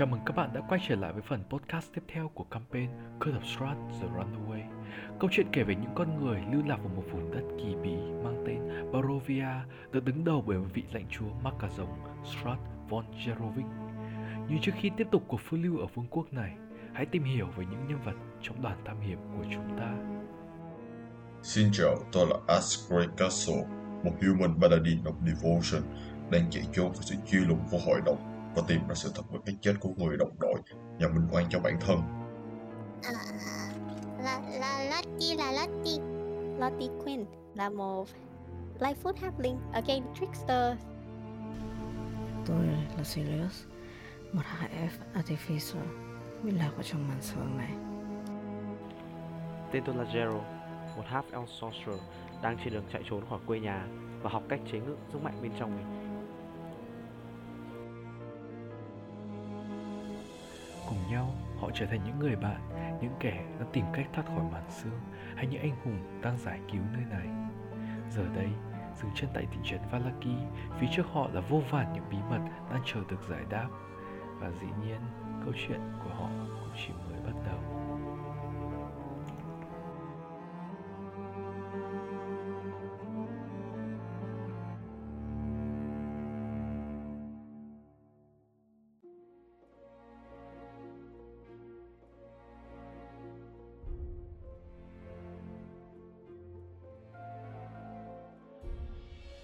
Chào mừng các bạn đã quay trở lại với phần podcast tiếp theo của campaign Curse of Strat The Runaway. Câu chuyện kể về những con người lưu lạc vào một vùng đất kỳ bí mang tên Barovia được đứng đầu bởi một vị lãnh chúa mắc cả rồng Strat von Jerovic. Như trước khi tiếp tục cuộc phiêu lưu ở vương quốc này, hãy tìm hiểu về những nhân vật trong đoàn tham hiểm của chúng ta. Xin chào, tôi là Asgray Castle, một human paladin of devotion đang chạy trốn với sự truy lùng của hội đồng và tìm ra sự thật về cái chết của người đồng đội và minh oan cho bản thân. À, là là Lottie là Lottie Lottie Quinn là một Lightfoot Halfling ở game Trickster Tôi là Sirius, một HF Artificer bị lạc vào trong màn sương này. Tên tôi là Gerald, một half elf sorcerer đang trên đường chạy trốn khỏi quê nhà và học cách chế ngự sức mạnh bên trong mình. Cùng nhau, họ trở thành những người bạn, những kẻ đã tìm cách thoát khỏi màn sương hay những anh hùng đang giải cứu nơi này. Giờ đây, dừng chân tại thị trấn Valaki, phía trước họ là vô vàn những bí mật đang chờ được giải đáp. Và dĩ nhiên, câu chuyện của họ cũng chỉ mới bắt đầu.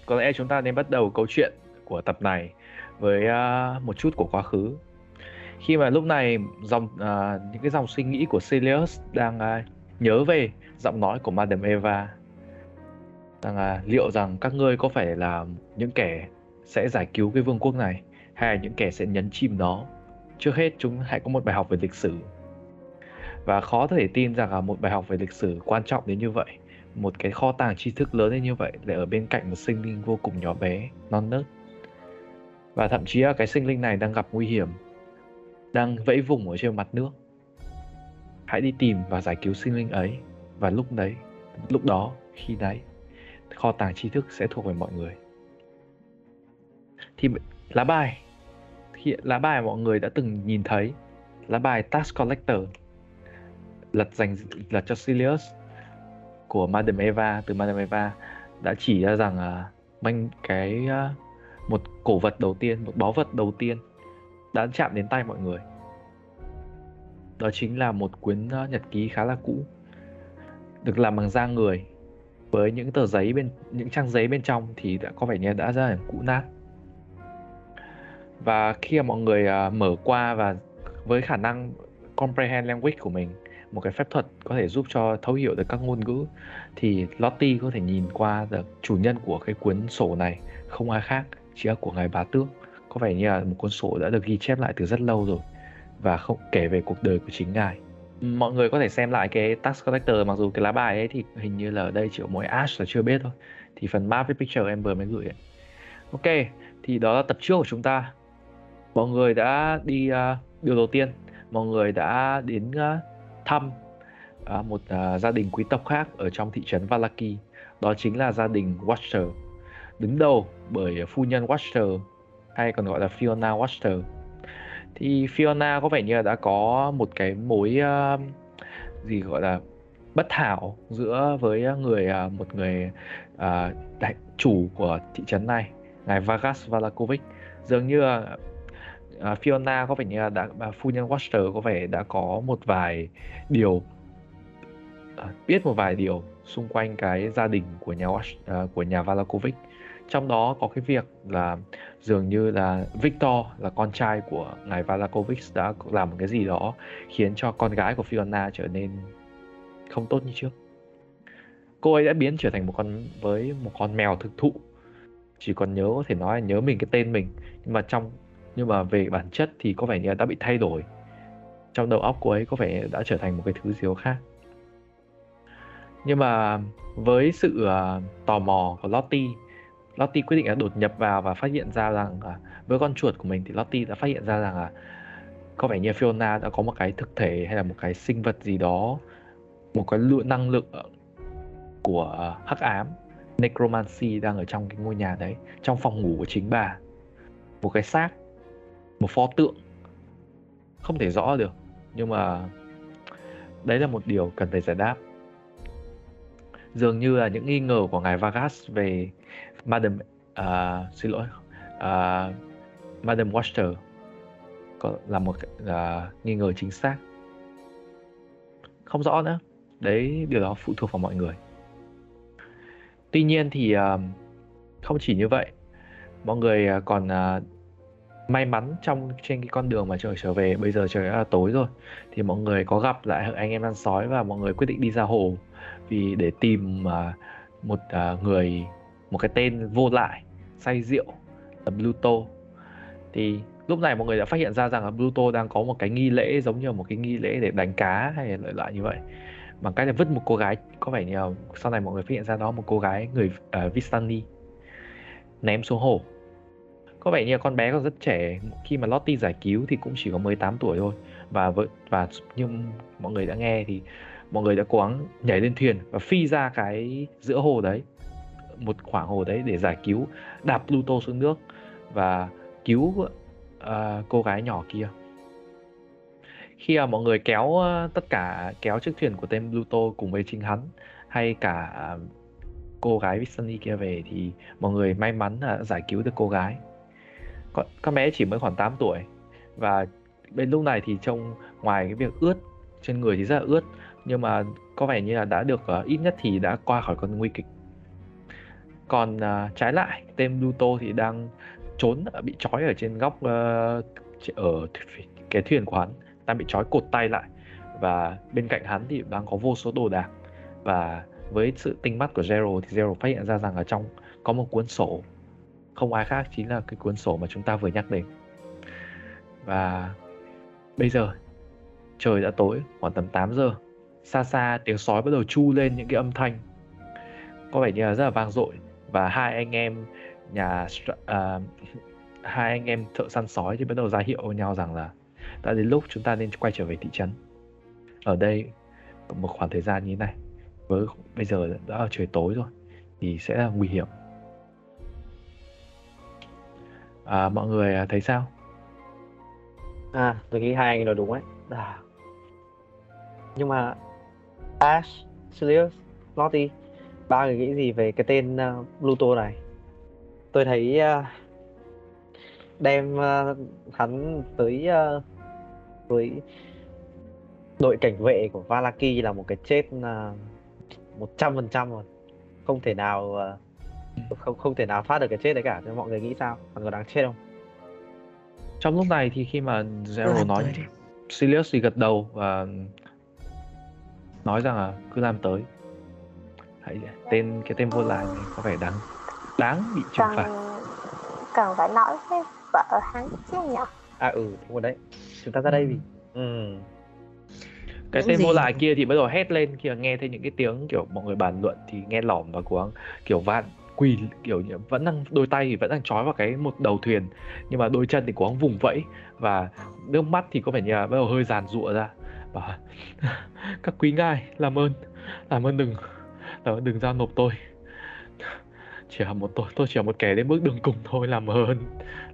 Có lẽ chúng ta nên bắt đầu câu chuyện của tập này với uh, một chút của quá khứ. Khi mà lúc này dòng uh, những cái dòng suy nghĩ của Celius đang uh, nhớ về giọng nói của Madame Eva rằng là liệu rằng các ngươi có phải là những kẻ sẽ giải cứu cái vương quốc này hay là những kẻ sẽ nhấn chìm nó. Trước hết chúng hãy có một bài học về lịch sử. Và khó thể tin rằng là một bài học về lịch sử quan trọng đến như vậy một cái kho tàng tri thức lớn như vậy lại ở bên cạnh một sinh linh vô cùng nhỏ bé, non nớt. Và thậm chí là cái sinh linh này đang gặp nguy hiểm, đang vẫy vùng ở trên mặt nước. Hãy đi tìm và giải cứu sinh linh ấy và lúc đấy, lúc đó, khi đấy, kho tàng tri thức sẽ thuộc về mọi người. Thì lá bài, hiện lá bài mọi người đã từng nhìn thấy, lá bài Task Collector lật dành lật cho Sirius của Madame Eva từ Madame Eva đã chỉ ra rằng uh, manh cái uh, một cổ vật đầu tiên, một báu vật đầu tiên đã chạm đến tay mọi người. Đó chính là một cuốn uh, à, nhật ký khá là cũ, được làm bằng da người với những tờ giấy bên những trang giấy bên trong thì đã có vẻ như đã rất là cũ nát. Và khi mà mọi người uh, mở qua và với khả năng comprehend language của mình một cái phép thuật có thể giúp cho thấu hiểu được các ngôn ngữ. Thì Lottie có thể nhìn qua được chủ nhân của cái cuốn sổ này không ai khác chỉ là của ngài bá tước. Có vẻ như là một cuốn sổ đã được ghi chép lại từ rất lâu rồi và không kể về cuộc đời của chính ngài. Mọi người có thể xem lại cái tax collector mặc dù cái lá bài ấy thì hình như là ở đây chỉ có mỗi Ash là chưa biết thôi. Thì phần map với picture em vừa mới gửi ấy. ok thì đó là tập trước của chúng ta. Mọi người đã đi uh, điều đầu tiên. Mọi người đã đến uh, thăm à, một à, gia đình quý tộc khác ở trong thị trấn Valaki. Đó chính là gia đình Watcher, đứng đầu bởi phu nhân Watcher hay còn gọi là Fiona Watcher. Thì Fiona có vẻ như là đã có một cái mối uh, gì gọi là bất hảo giữa với người uh, một người uh, đại chủ của thị trấn này, ngài Vargas Valakovic. Dường như uh, uh, Fiona có vẻ như là đã uh, phu nhân Watcher có vẻ đã có một vài điều uh, biết một vài điều xung quanh cái gia đình của nhà Watch, uh, của nhà Valakovic. Trong đó có cái việc là dường như là Victor là con trai của ngài Valakovic đã làm một cái gì đó khiến cho con gái của Fiona trở nên không tốt như trước. Cô ấy đã biến trở thành một con với một con mèo thực thụ. Chỉ còn nhớ có thể nói là nhớ mình cái tên mình. Nhưng mà trong nhưng mà về bản chất thì có vẻ như đã bị thay đổi. Trong đầu óc cô ấy có vẻ đã trở thành một cái thứ gì đó khác. Nhưng mà với sự uh, tò mò của Lottie Lottie quyết định là đột nhập vào và phát hiện ra rằng uh, với con chuột của mình thì Lottie đã phát hiện ra rằng là uh, có vẻ như Fiona đã có một cái thực thể hay là một cái sinh vật gì đó một cái lượng năng lượng của hắc ám necromancy đang ở trong cái ngôi nhà đấy trong phòng ngủ của chính bà. Một cái xác một pho tượng. Không thể rõ được nhưng mà đấy là một điều cần phải giải đáp. Dường như là những nghi ngờ của ngài Vargas về Madam uh, xin lỗi uh, Madam Watcher là một uh, nghi ngờ chính xác. Không rõ nữa đấy điều đó phụ thuộc vào mọi người. Tuy nhiên thì uh, không chỉ như vậy mọi người còn uh, may mắn trong trên cái con đường mà trời trở về. Bây giờ trời đã là tối rồi thì mọi người có gặp lại anh em ăn sói và mọi người quyết định đi ra hồ. Vì để tìm uh, một uh, người một cái tên vô lại say rượu là Pluto. Thì lúc này mọi người đã phát hiện ra rằng là Pluto đang có một cái nghi lễ giống như một cái nghi lễ để đánh cá hay là loại loại như vậy. Bằng cách là vứt một cô gái có vẻ như sau này mọi người phát hiện ra đó một cô gái người uh, Vistani ném xuống hồ có vẻ như là con bé còn rất trẻ khi mà Lottie giải cứu thì cũng chỉ có 18 tuổi thôi. Và vợ và nhưng mọi người đã nghe thì mọi người đã cố gắng nhảy lên thuyền và phi ra cái giữa hồ đấy một khoảng hồ đấy để giải cứu đạp Pluto xuống nước và cứu uh, cô gái nhỏ kia. Khi mà mọi người kéo uh, tất cả kéo chiếc thuyền của tên Pluto cùng với chính hắn hay cả uh, cô gái Vistani kia về thì mọi người may mắn là giải cứu được cô gái con, con bé chỉ mới khoảng 8 tuổi. Và bên lúc này thì trông ngoài cái việc ướt trên người thì rất là ướt nhưng mà có vẻ như là đã được uh, ít nhất thì đã qua khỏi con nguy kịch. Còn uh, trái lại tên Pluto thì đang trốn ờ, bị trói ở trên góc uh, ở cái thuyền của hắn đang bị trói cột tay lại. Và bên cạnh hắn thì đang có vô số đồ đạc. Và với sự tinh mắt của Zero thì Zero phát hiện ra rằng ở trong có một cuốn sổ không ai khác chính là cái cuốn sổ mà chúng ta vừa nhắc đến. Và bây giờ trời đã tối khoảng tầm 8 giờ xa xa tiếng sói bắt đầu chu lên những cái âm thanh. Có vẻ như là rất là vang dội và hai anh em nhà uh, hai anh em thợ săn sói thì bắt đầu ra hiệu với nhau rằng là đã đến lúc chúng ta nên quay trở về thị trấn. Ở đây một khoảng thời gian như thế này với bây giờ đã là trời tối rồi thì sẽ là nguy hiểm. À, mọi người à, thấy sao À, tôi nghĩ hai anh nói đúng đấy. À. Nhưng mà Ash, Sirius, Lottie, ba người nghĩ gì về cái tên uh, Pluto này? Tôi thấy uh, đem uh, hắn tới uh, với đội cảnh vệ của Valaki là một cái chết một trăm phần trăm rồi không thể nào uh, không không thể nào thoát được cái chết đấy cả. Nên mọi người nghĩ sao? Còn có đáng chết không? Trong lúc này thì khi mà Zero nói Sirius thì gật đầu và nói rằng là cứ làm tới. Hãy tên cái tên vô lại này có vẻ đáng đáng bị trừng phạt. cần phải nói với vợ hắn chứ nhỉ? À ừ đúng rồi đấy. Chúng ta ra đây vì ừ. cái tên vô lại kia thì bắt đầu hét lên khi mà nghe thấy những cái tiếng kiểu mọi người bàn luận thì nghe lỏm và cố gắng kiểu van quỳ kiểu như vẫn đang đôi tay thì vẫn đang trói vào cái một đầu thuyền nhưng mà đôi chân thì cố gắng vùng vẫy và nước mắt thì có vẻ như là bắt đầu hơi giàn rụa ra. Và các quý ngài làm ơn làm ơn đừng làm ơn đừng giao nộp tôi. Chỉ là một tôi tôi chỉ là một kẻ đến bước đường cùng thôi làm ơn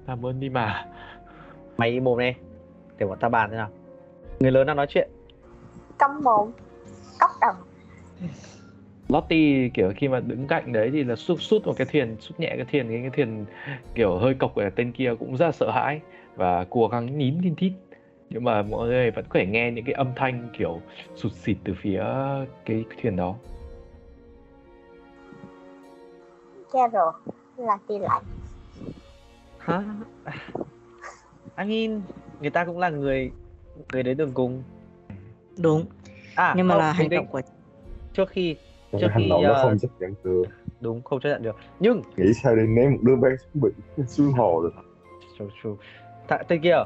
làm ơn đi mà. Mày mồm này để bọn ta bàn thế nào. Người lớn đang nói chuyện. Câm mồm cốc đầm Lottie kiểu khi mà đứng cạnh đấy thì là sút sút một cái thuyền sút nhẹ cái thuyền cái, cái thuyền kiểu hơi cộc ở tên kia cũng rất là sợ hãi và cố gắng nín thiên thít. Nhưng mà mọi người vẫn có thể nghe những cái âm thanh kiểu sụt xịt từ phía cái thuyền đó. Rồi, là gì lại hả? I mean người ta cũng là người người đến đường cùng. Đúng. À nhưng mà không, là hành động của trước khi trước hành khi động đó uh, không chấp nhận được. đúng không chấp nhận được. Nhưng nghĩ sao đi ném một đứa bé xuống biển xuống hồ được? True, true. Th- tên kia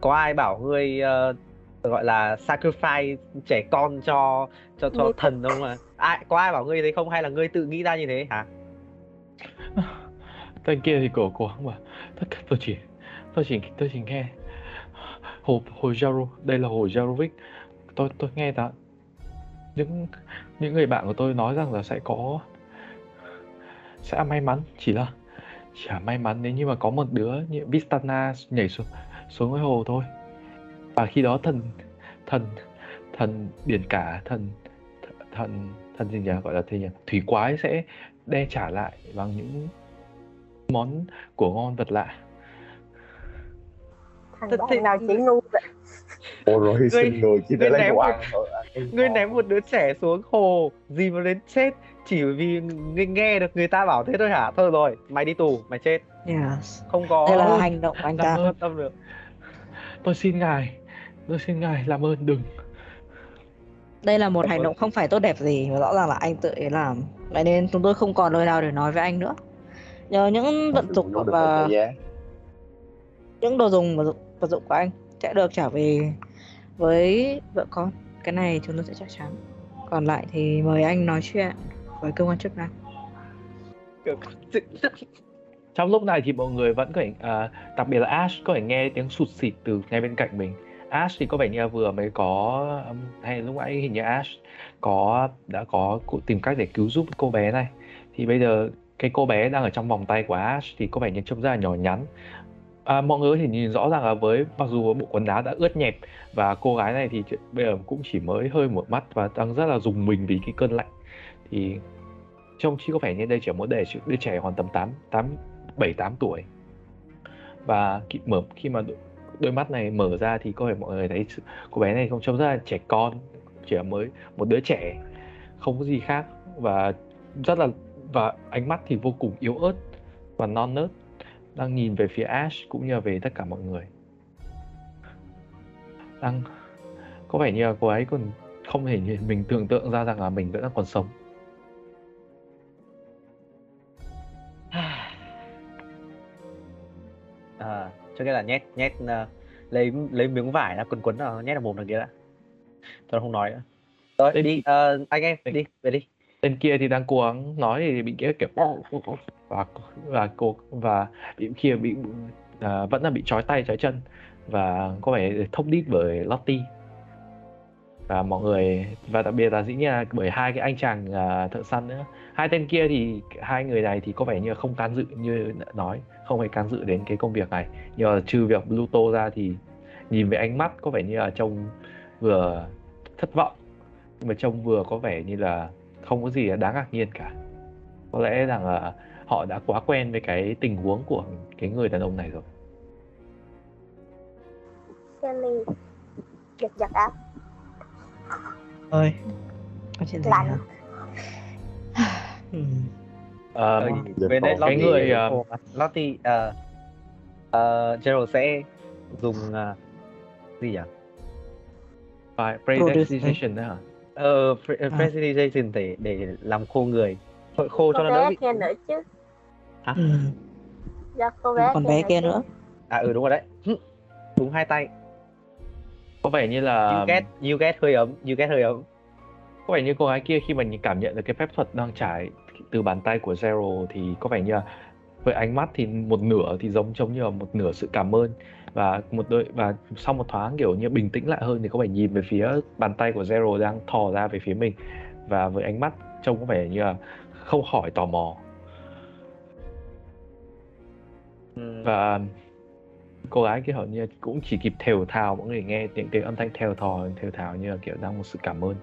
có ai bảo ngươi uh, gọi là sacrifice trẻ con cho cho cho thần không mà ai có ai bảo ngươi thế không? Hay là ngươi tự nghĩ ra như thế? Hả? Tên kia thì cổ gắng mà. Tất cả tôi chỉ tôi chỉ tôi chỉ nghe. Hồ hồ Jaro đây là hồ Jarovic tôi tôi nghe đã. Những những người bạn của tôi nói rằng là sẽ có sẽ may mắn chỉ là chỉ là may mắn nếu như mà có một đứa như Vistana nhảy xuống xuống cái hồ thôi. Và khi đó thần thần thần biển cả thần thần thần gì nhỉ gọi là gì nhỉ? Thủy quái sẽ đe trả lại bằng những món của ngon vật lạ. Thằng Thế- thế- nào chỉ ngu vậy? Ồ rồi hy sinh người chỉ để lấy đồ một- ăn thôi. Ngươi ném một đứa trẻ xuống hồ gì mà đến chết chỉ vì nghe, nghe được người ta bảo thế thôi hả thôi rồi mày đi tù mày chết Yes. không có Đây là hành động của anh ta. Cảm ơn. tâm được tôi xin ngài tôi xin ngài làm ơn đừng Đây là một hành động không phải tốt đẹp gì và rõ ràng là anh tự ý làm. Vậy nên chúng tôi không còn lời nào để nói với anh nữa. Nhờ những vận dụng và những đồ dùng dụng, vật dụng của anh sẽ được trả về với vợ con. Cái này chúng tôi sẽ chắc chắn. Còn lại thì mời anh nói chuyện với cơ quan chức năng. trong lúc này thì mọi người vẫn có thể à, đặc biệt là Ash có thể nghe tiếng sụt xịt từ ngay bên cạnh mình Ash thì có vẻ như là vừa mới có um, hay lúc nãy hình như Ash có đã có tìm cách để cứu giúp cô bé này thì bây giờ cái cô bé đang ở trong vòng tay của Ash thì có vẻ như trông rất là nhỏ nhắn à, mọi người có thể nhìn rõ ràng là với mặc dù bộ quần áo đã ướt nhẹp và cô gái này thì bây giờ cũng chỉ mới hơi mở mắt và đang rất là dùng mình vì cái cơn lạnh. Thì trông chỉ có vẻ như đây chỉ mới để đứa, trẻ hoàn tầm 8, 8 7 8 tuổi. Và khi mở khi mà đôi, đôi mắt này mở ra thì có thể mọi người thấy cô bé này không trông rất là trẻ con, chỉ là mới một đứa trẻ, không có gì khác. Và rất là và ánh mắt thì vô cùng yếu ớt và non nớt đang nhìn về phía Ash cũng như về tất cả mọi người. Đang có vẻ như là cô ấy còn không thể nhìn mình tưởng tượng ra rằng là mình vẫn đang còn sống. à, cho cái là nhét nhét ờ, lấy lấy miếng vải ra quấn quấn vào nhét vào mồm thằng kia đã tôi không nói nữa rồi đi ờ, anh em đi về đi tên kia thì đang cố gắng nói thì bị kia kiểu và và cô và bị kia bị à, vẫn là bị trói tay trói chân. Và có vẻ thông đít bởi Lottie và mọi người và đặc biệt là dĩ nhiên là bởi hai cái anh chàng uh, thợ săn nữa. Hai tên kia thì hai người này thì có vẻ như không can dự như nói không hề can dự đến cái công việc này. Nhưng mà trừ việc Pluto ra thì nhìn về ánh mắt có vẻ như là trông vừa thất vọng nhưng mà trông vừa có vẻ như là không có gì đáng ngạc nhiên cả. Có lẽ rằng là họ đã quá quen với cái tình huống của cái người đàn ông này rồi. Kelly giật giật áo. Ơi, có chuyện gì Lạnh. Ừ. Ờ, Ờ, còn cái người, ờ, Lottie ờ, ờ, Gerald sẽ dùng ờ, gì nhỉ? Phải predestination nữa hả? Ờ pre- À. precipitation để để làm khô người. Khô, khô cho nó đỡ bị nữa chứ Ừ. do cô bé Còn bé kia nữa. à ừ đúng rồi đấy. Đúng hai tay. Có vẻ như là you get you get hơi ấm you get hơi ấm. Có vẻ như cô gái kia khi mà nhìn cảm nhận được cái phép thuật đang trải từ bàn tay của Zero thì có vẻ như là với ánh mắt thì một nửa thì giống giống như là một nửa sự cảm ơn. Và một đôi và sau một thoáng kiểu như bình tĩnh lại hơn thì có vẻ nhìn về phía bàn tay của Zero đang thò ra về phía mình. Và với ánh mắt trông có vẻ như là không khỏi tò mò và cô gái kia hầu như cũng chỉ kịp thều thào mọi người nghe tiếng tiếng âm thanh thều thò thều thào như là kiểu đang một sự cảm ơn.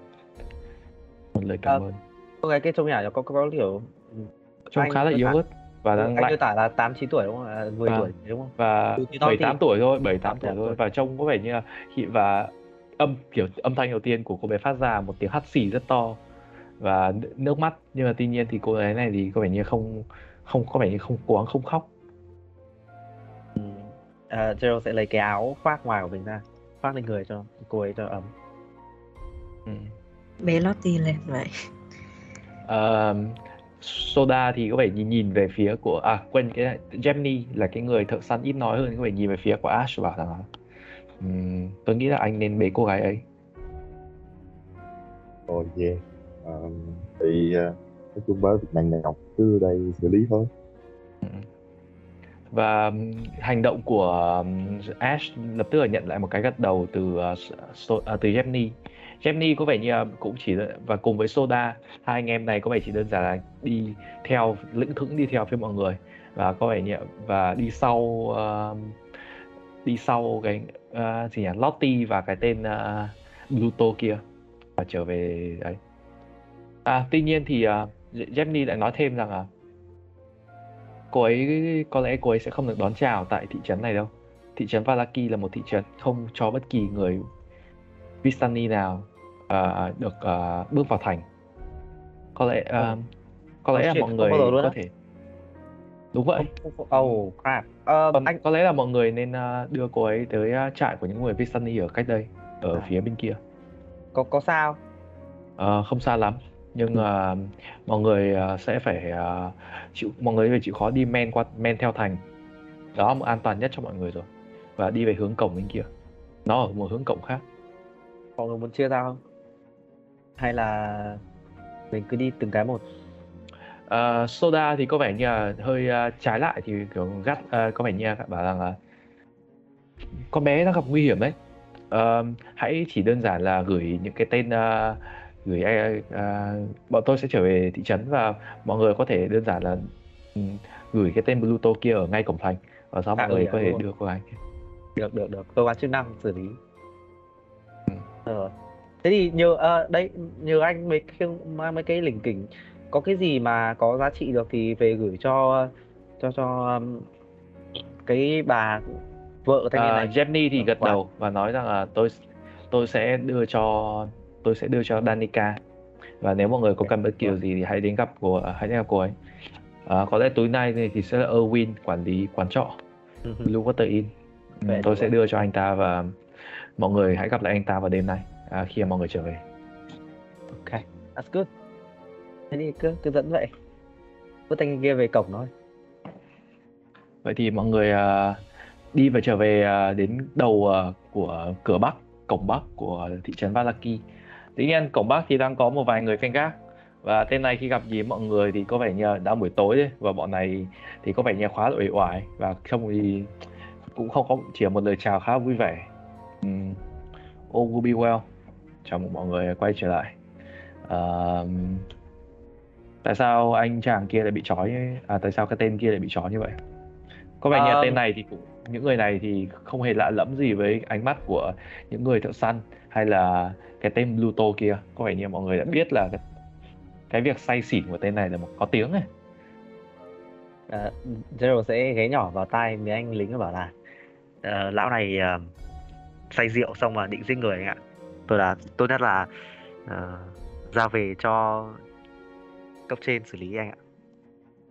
Một lời cảm Ờ, ơn. cô gái kia trông nhỏ có có, có kiểu trông khá là yếu ớt và đang anh tả là tám chín tuổi đúng không? À, 10 Vâng. tuổi đúng không? Và to bảy thì- tám tuổi thôi bảy tám Tám tuổi tuổi thôi. và trông có vẻ như là khi và âm kiểu âm thanh đầu tiên của cô bé phát ra một tiếng hắt xì rất to và nước mắt. Nhưng mà tuy nhiên thì cô gái này thì có vẻ như không không có vẻ như không cố gắng không khóc. ừ. À, Gerald sẽ lấy cái áo khoác ngoài của mình ra khoác lên người cho cô ấy cho ấm ừ. Bé Lottie lên vậy. Ờ, Soda thì có vẻ nhìn nhìn về phía của à quên cái Gemini là cái người thợ săn ít nói hơn có vẻ nhìn về phía của Ash và bảo rằng là "Ừm, tôi nghĩ là anh nên bế cô gái ấy Ồ yeah. Ờ, thì ờ, nói chung với việc này nhọc cứ đây xử lý thôi và hành động của Ash lập tức là nhận lại một cái gật đầu từ ờ, ờ, từ Jemny. Jemny có vẻ như cũng chỉ và cùng với Soda hai anh em này có vẻ chỉ đơn giản là đi theo lững thững đi theo phía mọi người và có vẻ như và đi sau uh, đi sau cái uh, gì nhỉ Lottie và cái tên uh, Bluto kia và trở về đấy à tuy nhiên thì uh, Jemny lại nói thêm rằng là cô ấy có lẽ cô ấy sẽ không được đón chào tại thị trấn này đâu. Thị trấn Valaki là một thị trấn không cho bất kỳ người Vistani nào uh, được uh, bước vào thành. Có lẽ uh, có lẽ là mọi người có thể đúng vậy. Oh crap. Uh, Còn anh có lẽ là mọi người nên uh, đưa cô ấy tới uh, trại của những người Vistani ở cách đây ở à. phía bên kia. Có có sao? Uh, không xa lắm nhưng uh, mọi người uh, sẽ phải uh, chịu mọi người phải chịu khó đi men qua men theo thành. Đó là an toàn nhất cho mọi người rồi. Và đi về hướng cổng bên kia. Nó ở một hướng cổng khác. Mọi người muốn chia ra không? Hay là mình cứ đi từng cái một? Uh, soda thì có vẻ như là hơi uh, trái lại thì kiểu gắt uh, có vẻ như là bảo rằng là con bé đang gặp nguy hiểm đấy. Uh, hãy chỉ đơn giản là gửi những cái tên uh, gửi uh, bọn tôi sẽ trở về thị trấn và mọi người có thể đơn giản là um, gửi cái tên Bluto kia ở ngay cổng thành. Và sau mọi à, người ừ, có thể đưa cô ấy. Được được được. Cơ quan chức năng xử lý. Ừ. ờ. thế thì nhờ uh, đây nhờ anh mấy cái mấy cái lỉnh kỉnh. Có cái gì mà có giá trị được thì về gửi cho cho cho um, cái bà vợ thanh niên này. Uh, Jenny thì gật đầu và nói rằng là tôi tôi sẽ đưa cho tôi sẽ đưa cho Danica. Và nếu mọi người có cần bất kỳ điều gì thì hãy đến gặp cô hãy đến gặp cô ấy. À, có lẽ tối nay thì sẽ là Erwin quản lý quán trọ. Ừ Blue Water Inn. Ừ, tôi sẽ đưa cho anh ta và mọi người hãy gặp lại anh ta vào đêm nay à, khi mà mọi người trở về. Ok that's good. Thế thì cứ cứ dẫn vậy. Bước tay kia về cổng thôi. Vậy thì mọi người uh, đi và trở về uh, đến đầu uh, của cửa bắc cổng bắc của thị trấn Valaki Tuy nhiên cổng Bắc thì đang có một vài người canh gác và tên này khi gặp gì mọi người thì có vẻ như đã buổi tối đấy và bọn này thì có vẻ như khá là uể oải và trông thì cũng không có chỉ một lời chào khá vui vẻ. Um, oh, will be well. Chào mừng mọi người quay trở lại. Uh, tại sao anh chàng kia lại bị trói à tại sao cái tên kia lại bị trói như vậy? Có vẻ như um... tên này thì cũng những người này thì không hề lạ lẫm gì với ánh mắt của những người thợ săn hay là cái tên Pluto kia. Có vẻ như mọi người đã biết là cái, cái việc say xỉn của tên này là một có tiếng này uh, General sẽ ghé nhỏ vào tai mấy anh lính và bảo là uh, lão này uh, say rượu xong mà định giết người anh ạ. Tôi là tốt nhất là uh, giao về cho cấp trên xử lý anh ạ.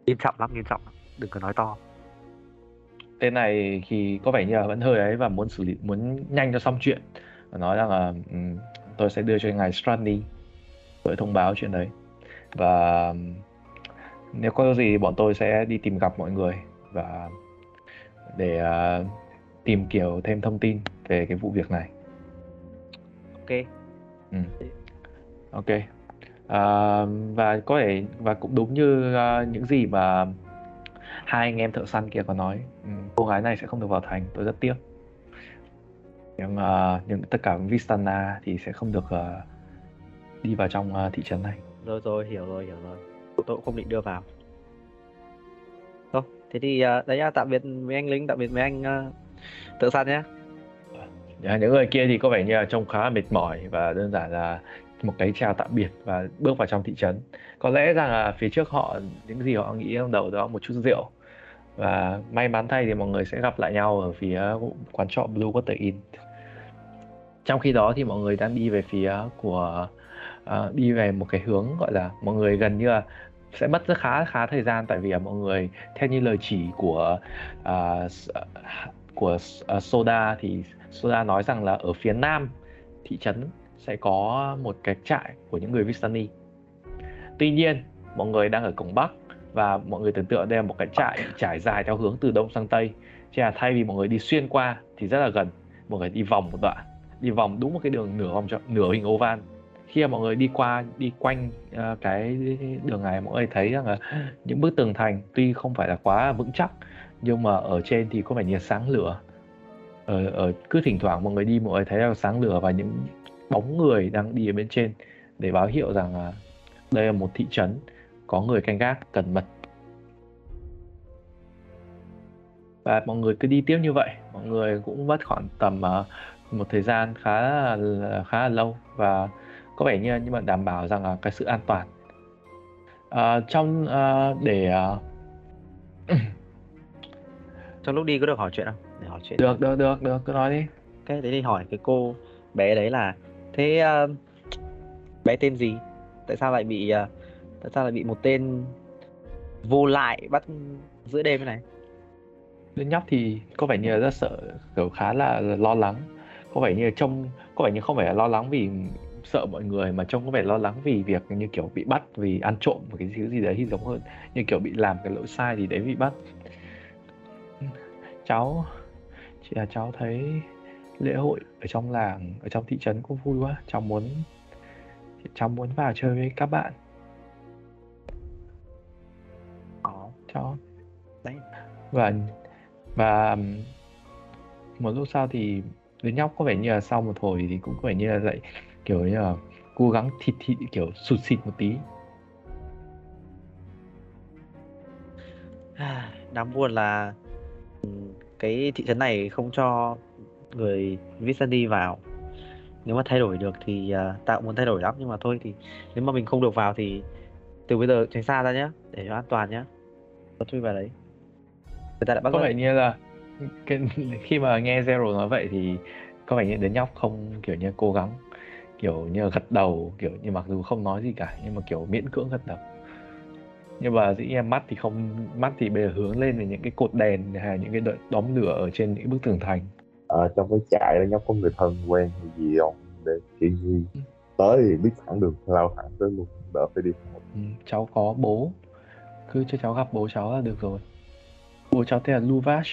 Nghiêm trọng lắm nghiêm trọng đừng có nói to. Tên này thì có vẻ như là vẫn hơi ấy và muốn xử lý muốn nhanh cho xong chuyện. Và nói rằng là um, tôi sẽ đưa cho ngài Strandy với thông báo chuyện đấy. Và nếu có gì bọn tôi sẽ đi tìm gặp mọi người và để uh, tìm kiểu thêm thông tin về cái vụ việc này. Ok. Ừ. ok. Uh, và có thể và cũng đúng như uh, những gì mà hai anh em thợ săn kia có nói. Um, cô gái này sẽ không được vào thành tôi rất tiếc nhưng uh, nhưng tất cả Vistana thì sẽ không được uh, đi vào trong uh, thị trấn này. Rồi rồi hiểu rồi hiểu rồi. Tôi cũng không định đưa vào. Thôi thế thì uh, đấy nha tạm biệt mấy anh lính tạm biệt mấy anh uh, tự săn nhé yeah, những người kia thì có vẻ như là trông khá là mệt mỏi và đơn giản là một cái chào tạm biệt và bước vào trong thị trấn. Có lẽ rằng là phía trước họ những gì họ nghĩ trong đầu đó một chút rượu. Và may mắn thay thì mọi người sẽ gặp lại nhau ở phía quán trọ Blue Water Inn trong khi đó thì mọi người đang đi về phía của uh, đi về một cái hướng gọi là mọi người gần như là sẽ mất rất khá khá thời gian tại vì là mọi người theo như lời chỉ của uh, của uh, Soda thì Soda nói rằng là ở phía nam thị trấn sẽ có một cái trại của những người Vistani. Tuy nhiên, mọi người đang ở cổng bắc và mọi người tưởng tượng đây là một cái trại trải dài theo hướng từ đông sang tây. Chỉ là thay vì mọi người đi xuyên qua thì rất là gần, mọi người đi vòng một đoạn đi vòng đúng một cái đường nửa vòng nửa hình oval. Khi mà mọi người đi qua đi quanh uh, cái đường này mọi người thấy rằng là những bức tường thành tuy không phải là quá vững chắc nhưng mà ở trên thì có vẻ như sáng lửa. Ở, ở cứ thỉnh thoảng mọi người đi mọi người thấy là sáng lửa và những bóng người đang đi ở bên trên để báo hiệu rằng là đây là một thị trấn có người canh gác cẩn mật. Và mọi người cứ đi tiếp như vậy. Mọi người cũng mất khoảng tầm uh, một thời gian khá là khá là lâu và có vẻ như nhưng mà đảm bảo rằng là cái sự an toàn. Uh, trong uh, để uh, trong lúc đi có được hỏi chuyện không? Để hỏi chuyện. Được được được được cứ nói đi. Cái đấy đi hỏi cái cô bé đấy là thế uh, bé tên gì? Tại sao lại bị uh, tại sao lại bị một tên vô lại bắt giữa đêm thế này? Đứa nhóc thì có vẻ như là rất sợ kiểu khá là lo lắng có vẻ như trông có vẻ như không phải là lo lắng vì sợ mọi người mà trông có vẻ lo lắng vì việc như kiểu bị bắt vì ăn trộm một cái thứ gì đấy giống hơn như kiểu bị làm cái lỗi sai gì đấy bị bắt. Cháu chỉ là cháu thấy lễ hội ở trong làng ở trong thị trấn cũng vui quá. Cháu muốn cháu muốn vào chơi với các bạn. Cháu. Đấy. Và và một lúc sau thì đứa nhóc có vẻ như là sau một hồi thì cũng có vẻ như là lại kiểu như là cố gắng thịt thịt kiểu sụt xịt một tí. Đáng buồn là cái thị trấn này không cho người Vistani vào. Nếu mà thay đổi được thì uh, cũng muốn thay đổi lắm nhưng mà thôi thì nếu mà mình không được vào thì từ bây giờ tránh xa ra nhé để cho an toàn nhé có chui vào đấy. Người ta đã bắt có vẻ như là cái, khi mà nghe Zero nói vậy thì có vẻ như đứa nhóc không kiểu như cố gắng kiểu như gật đầu kiểu như mặc dù không nói gì cả nhưng mà kiểu miễn cưỡng gật đầu. Nhưng mà dĩ nhiên mắt thì không mắt thì bây giờ hướng lên về những cái cột đèn hay những cái đóm lửa ở trên những bức tường thành. Ở trong cái trại đó nhóc có người thân quen hay gì không? Để kiểu như tới thì biết thẳng đường lao thẳng tới luôn đỡ phải đi ừ, cháu có bố. Cứ cho cháu gặp bố cháu là được rồi. Bố cháu tên là Luvash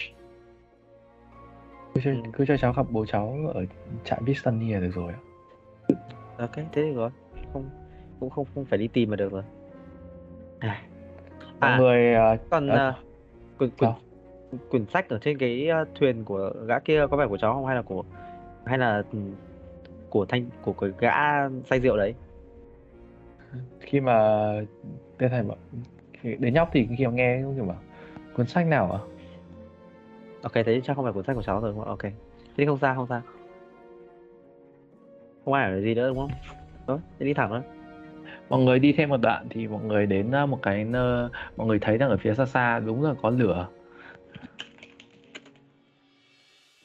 cứ cho, cứ cho cháu gặp bố cháu ở trại Vistani là được rồi ok thế được rồi không cũng không không phải đi tìm mà được rồi. À, mọi người uh, còn uh, quyển, quyển, quyển sách ở trên cái thuyền của gã kia có phải của cháu không? Hay là của hay là ừ, của thanh của cái gã say rượu đấy? Khi mà tên thầy bảo đến nhóc thì khi mà nghe cũng kiểu bảo cuốn sách nào à ok thế chắc không phải cuốn sách của cháu rồi đúng không ok. Thế không sao không sao. Không ai ở gì nữa đúng không? Thôi thế đi thẳng thôi. Mọi người đi thêm một đoạn thì mọi người đến một cái nơi mọi người thấy rằng ở phía xa xa đúng là có lửa.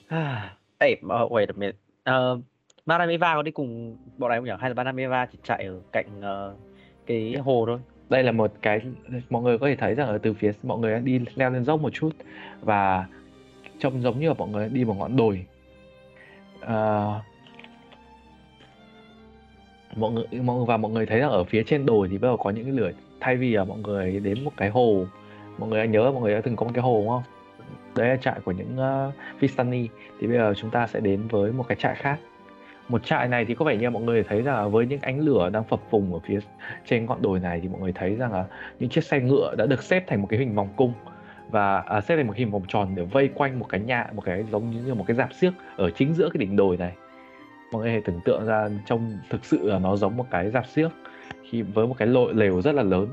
À Ê, uh, wait a minute. Uh, Madame Eva có đi cùng bọn này không nhỉ? Hay là Madame Eva chỉ chạy ở cạnh uh, cái hồ thôi? Đây là một cái mọi người có thể thấy rằng ở từ phía mọi người đi leo lên dốc một chút. Và trông giống như là mọi người đi một ngọn đồi. à, mọi người mọi người và mọi người thấy là ở phía trên đồi thì bắt đầu có những cái lửa thay vì là mọi người đến một cái hồ. Mọi người đã nhớ mọi người đã từng có một cái hồ đúng không? Đấy là trại của những uh, Vistani. Thì bây giờ chúng ta sẽ đến với một cái trại khác. Một trại này thì có vẻ như mọi người thấy rằng là với những ánh lửa đang phập phùng ở phía trên ngọn đồi này thì mọi người thấy rằng là những chiếc xe ngựa đã được xếp thành một cái hình vòng cung và à, xếp thành một hình vòng tròn để vây quanh một cái nhà một cái giống như một cái dạp xiếc ở chính giữa cái đỉnh đồi này. Mọi người hãy tưởng tượng ra trong thực sự là nó giống một cái dạp xiếc khi với một cái lội lều rất là lớn.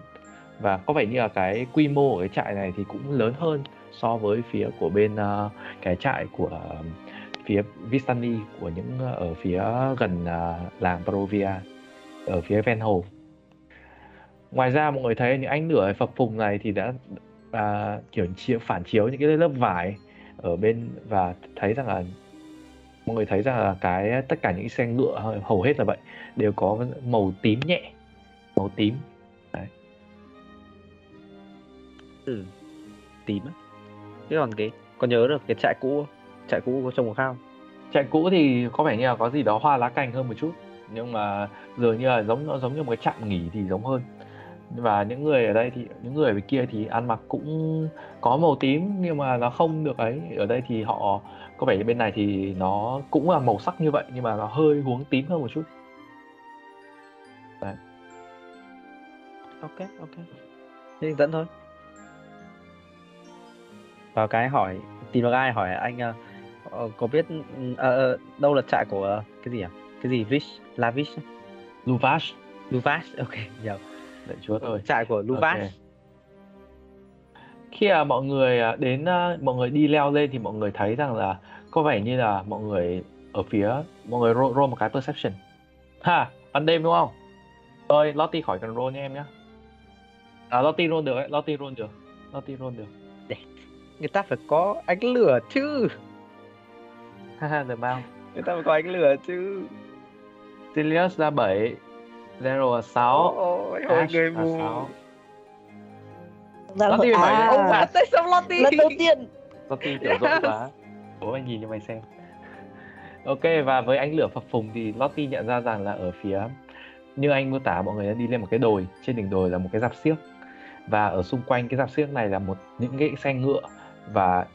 Và có vẻ như là cái quy mô của cái trại này thì cũng lớn hơn so với phía của bên uh, cái trại của uh, phía Vistani của những uh, ở phía gần uh, làng Provia ở phía ven hồ. Ngoài ra mọi người thấy những ánh lửa phập phùng này thì đã uh, kiểu chiếu phản chiếu những cái lớp vải ở bên và thấy rằng là mọi người thấy rằng là cái tất cả những xe ngựa hầu hết là vậy đều có màu tím nhẹ màu tím. Đấy. ừ tím á. Thế còn cái có nhớ được cái trại cũ trại cũ có trồng khác không? Trại cũ thì có vẻ như là có gì đó hoa lá cành hơn một chút nhưng mà dường như là giống nó giống như một cái trạm nghỉ thì giống hơn và những người ở đây thì những người ở kia thì ăn mặc cũng có màu tím nhưng mà nó không được ấy. Ở đây thì họ có vẻ bên này thì nó cũng là màu sắc như vậy nhưng mà nó hơi hướng tím hơn một chút. Đấy. ok ok. Thế dẫn thôi. Vào cái hỏi tìm được ai hỏi anh uh, có biết uh, đâu là trại của uh, cái gì à cái gì Vish Lavish Luvash Luvash ok giờ đợi chúa thôi. Trại của Luvash okay. khi mà mọi người à, đến à, mọi người đi leo lên thì mọi người thấy rằng là có vẻ như là mọi người ở phía mọi người roll, roll một cái perception. Ha ban đêm đúng không? Ơi Lottie khỏi cần roll nha em nhé à Lottie roll được ấy Lottie roll được Lottie roll được. Người ta phải có ánh lửa chứ. Haha được bao? Người ta phải có ánh lửa chứ. Sirius là 7 Zero là 6 ôi ôi người mù. 6 Dạ, Lottie à, bảy ông bạn tại sao Lottie lần đầu tiên. Lottie kiểu rộng quá. Bố anh nhìn cho mày xem. Ok và với ánh lửa phập phùng thì Lottie nhận ra rằng là ở phía như anh mô tả mọi người đã đi lên một cái đồi. Trên đỉnh đồi là một cái dạp xiếc. Và ở xung quanh cái dạp xiếc này là một những cái xe ngựa và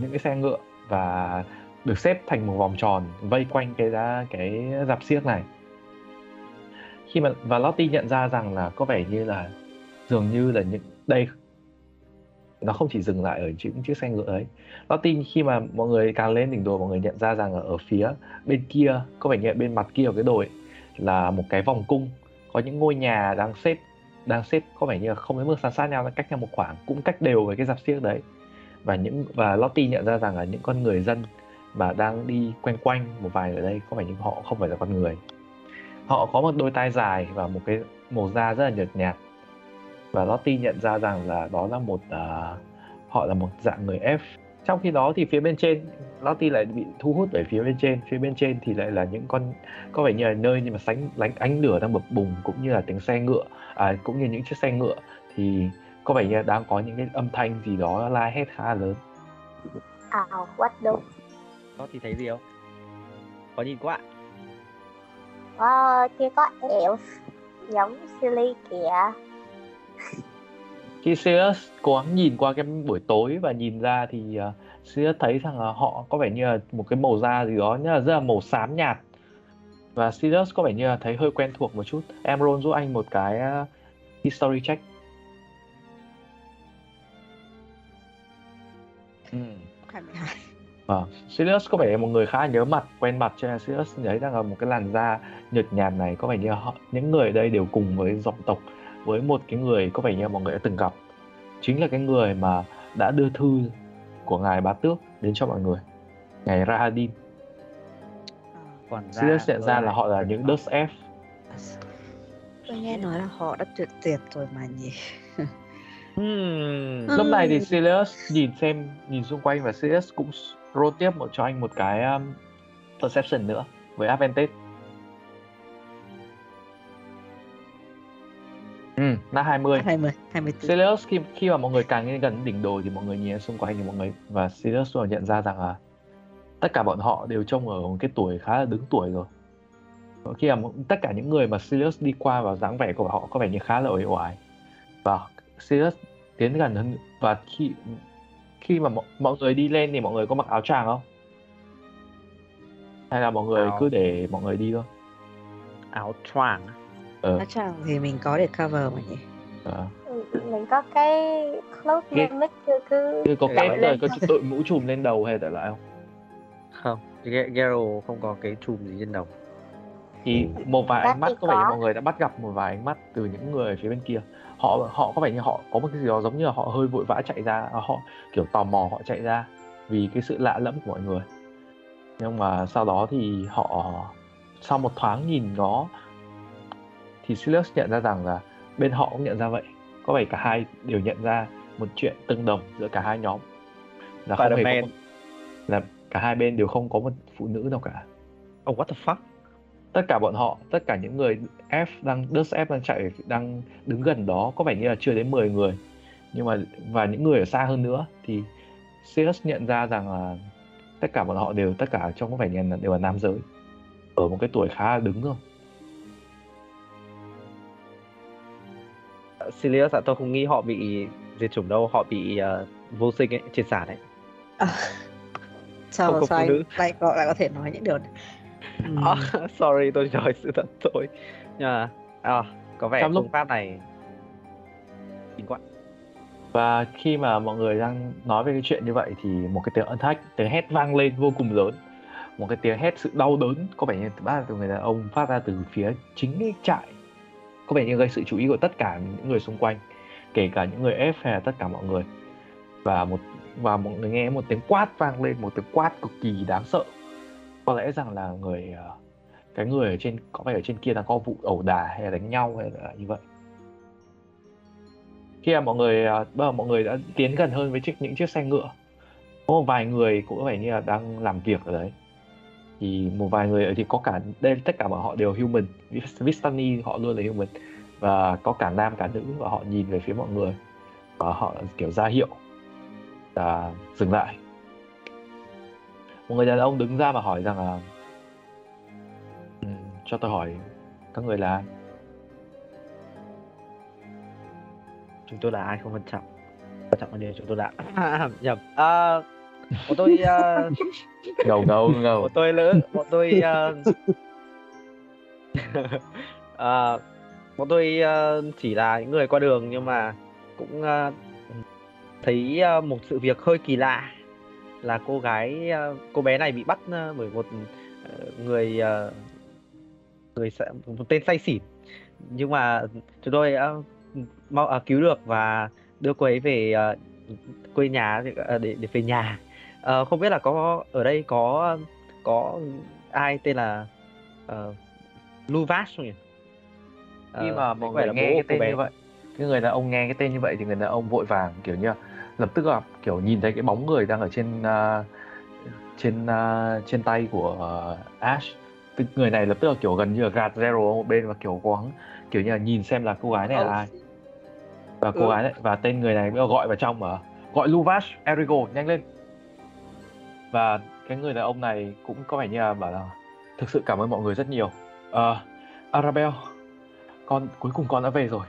những cái xe ngựa và được xếp thành một vòng tròn vây quanh cái cái dạp xiếc này khi mà và Lottie nhận ra rằng là có vẻ như là dường như là những, đây nó không chỉ dừng lại ở những chiếc xe ngựa ấy. Lottie khi mà mọi người càng lên đỉnh đồi, mọi người nhận ra rằng là ở phía bên kia, có vẻ như là bên mặt kia của cái đồi là một cái vòng cung. Có những ngôi nhà đang xếp đang xếp có vẻ như là không đến mức san sát nhau cách nhau một khoảng, cũng cách đều với cái dạp xiếc đấy. Và những, và Lottie nhận ra rằng là những con người dân mà đang đi quanh quanh một vài ở đây, có vẻ như họ không phải là con người họ có một đôi tai dài và một cái màu da rất là nhợt nhạt. Và Lottie nhận ra rằng là đó là một uh, họ là một dạng người F. Trong khi đó thì phía bên trên Lottie lại bị thu hút bởi phía bên trên. Phía bên trên thì lại là những con có vẻ như là nơi nhưng mà sánh lánh ánh lửa đang bập bùng cũng như là tiếng xe ngựa à, cũng như những chiếc xe ngựa. Thì có vẻ như là đang có những cái âm thanh gì đó la hét khá là lớn. Ào, what the Lottie thấy gì không? Có nhìn quá Wow, kia có elf giống silly kìa. Khi Sirius cố gắng nhìn qua cái buổi tối và nhìn ra thì uh, Sirius thấy rằng là họ có vẻ như là một cái màu da gì đó như là rất là màu xám nhạt. Và Sirius có vẻ như là thấy hơi quen thuộc một chút. Em roll giúp anh một cái uh, history check. Ừ. 22 Vâng, Sirius có vẻ là một người khá nhớ mặt, quen mặt cho nên Sirius thấy rằng là một cái làn da nhợt nhạt này. Có vẻ như họ, những người ở đây đều cùng với dòng tộc với một cái người có vẻ như mọi người đã từng gặp. Chính là cái người mà đã đưa thư của ngài bá tước đến cho mọi người ngài Rahadin. Còn Sirius nhận ra là họ là những Dust F tôi nghe nói là họ đã tuyệt tuyệt rồi mà nhỉ. Hmm. lúc này thì Sirius nhìn xem nhìn xung quanh và Sirius cũng roll tiếp một cho anh một cái um, perception nữa với advantage Ừ, nát 20 20 24 Sirius khi khi mà mọi người càng gần đỉnh đồi thì mọi người nhìn xung quanh thì mọi người và Sirius rồi nhận ra rằng là tất cả bọn họ đều trông ở một cái tuổi khá là đứng tuổi rồi. Khi mà tất cả những người mà Sirius đi qua và dáng vẻ của họ có vẻ như khá là uể oải. Và Sirius tiến gần hơn và khi khi mà mọi, mọi người đi lên thì mọi người có mặc áo choàng không? Hay là mọi người Áo. cứ để mọi người đi thôi? áo choàng Ờ, Áo choàng thì mình có để cover mà nhỉ. Ừ, Mình có cái close Cái- limit cứ cứ có Để gọi rồi lên có đội mũ trùm lên đầu hay tại lại không? không Ge- Gero không có cái chùm gì trên đầu thì một vài Bác ánh mắt có vẻ mọi người đã bắt gặp một vài ánh mắt từ những người ở phía bên kia họ họ có vẻ như họ có một cái gì đó giống như là họ hơi vội vã chạy ra à, họ kiểu tò mò họ chạy ra vì cái sự lạ lẫm của mọi người. Nhưng mà sau đó thì họ sau một thoáng nhìn nó thì Sirius nhận ra rằng là bên họ cũng nhận ra vậy. Có vẻ cả hai đều nhận ra một chuyện tương đồng giữa cả hai nhóm. Là không hề có một, là cả hai bên đều không có một phụ nữ nào cả. Oh what the fuck tất cả bọn họ tất cả những người F đang Dust F đang chạy đang đứng gần đó có vẻ như là chưa đến 10 người. Nhưng mà và những người ở xa hơn nữa thì Sirius nhận ra rằng là tất cả bọn họ đều tất cả trong có vẻ như là đều là nam giới ở một cái tuổi khá là đứng rồi Sirius ạ tôi không nghĩ họ bị diệt chủng đâu họ bị ờ, vô sinh ấy trên sản ấy. À, sao Không sao anh lại có lại có thể nói những điều này Ờ, sorry tôi nói sự thật thôi. Nhưng mà à, có vẻ Trong lúc- phương pháp này kinh quá. Và khi mà mọi người đang nói về cái chuyện như vậy thì một cái tiếng ân thách tiếng hét vang lên vô cùng lớn. Một cái tiếng hét sự đau đớn có vẻ như phát ra từ người đàn ông phát ra từ phía chính cái trại. Có vẻ như gây sự chú ý của tất cả những người xung quanh kể cả những người F hay là tất cả mọi người. Và một và mọi người nghe một tiếng quát vang lên một tiếng quát cực kỳ đáng sợ có lẽ rằng là người ờ, cái người ở trên, có vẻ ở trên kia đang có vụ ẩu đả hay là đánh nhau hay là như vậy? Khi mà mọi người ờ, bây giờ mọi người đã tiến gần hơn với chiếc, những chiếc xe ngựa, có một vài người cũng có vẻ như là đang làm việc ở đấy. Thì một vài người ở thì có cả đây tất cả bọn họ đều human. Vistani họ luôn là human. Và có cả nam, cả nữ và họ nhìn về phía mọi người và họ kiểu ra hiệu là dừng lại một người đàn ông đứng ra và hỏi rằng là "Ừm, cho tôi hỏi các người là ai? Chúng tôi là ai không quan trọng. Quan trọng là điều chúng tôi đã nhầm. À, bọn tôi uh, ngầu ngầu ngầu. Bọn tôi lỡ bọn tôi uh, à, bọn tôi uh, chỉ là những người qua đường nhưng mà cũng uh, thấy uh, một sự việc hơi kỳ lạ là cô gái uh, cô bé này bị bắt uh, bởi một uh, người người một tên say xỉn. Nhưng mà chúng tôi đã mau à, cứu được và đưa cô ấy về à, quê nhà à, để để về nhà. Ờ, không biết là có ở đây có có ai tên là uh, Luvas không nhỉ? Khi Ờ, mà mọi người là nghe cái tên bé. như vậy cái người đàn ông nghe cái tên như vậy thì người đàn ông vội vàng kiểu như là lập tức là kiểu nhìn thấy cái bóng người đang ở trên à, trên à, trên tay của à, Ash. Tức người này lập tức là kiểu gần như là gạt Zero một bên và kiểu cố gắng kiểu như là nhìn xem là cô gái này là ai. Và cô Ừ. gái này và tên người này bây giờ gọi vào trong mà gọi Luvash Erigo nhanh lên. Và cái người đàn ông này cũng có vẻ như là bảo là thực sự cảm ơn mọi người rất nhiều. Ờ, Arabel con cuối cùng con đã về rồi.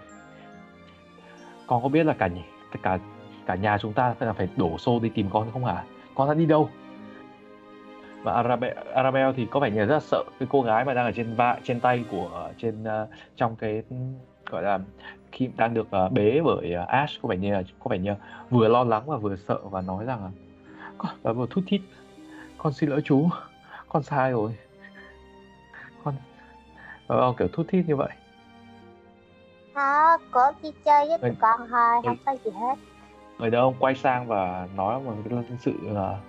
Con có biết là cả nhà- cả cả nhà chúng ta phải là phải đổ xô đi tìm con không hả? Con đã đi đâu? Và Arabel, Arabel thì có vẻ như là rất là sợ cái cô gái mà đang ở trên vai trên tay của trên ờ, trong cái gọi là khi đang được ờ, bế bởi ờ, Ash có vẻ như là có vẻ như vừa lo lắng và vừa sợ và nói rằng là con và vừa thút thít. Con xin lỗi chú. Con sai rồi. Con và kiểu thút thít như vậy. Đó, có đi chơi với tụi con thôi, không có gì hết. Người đàn ông quay sang và nói một cái sự là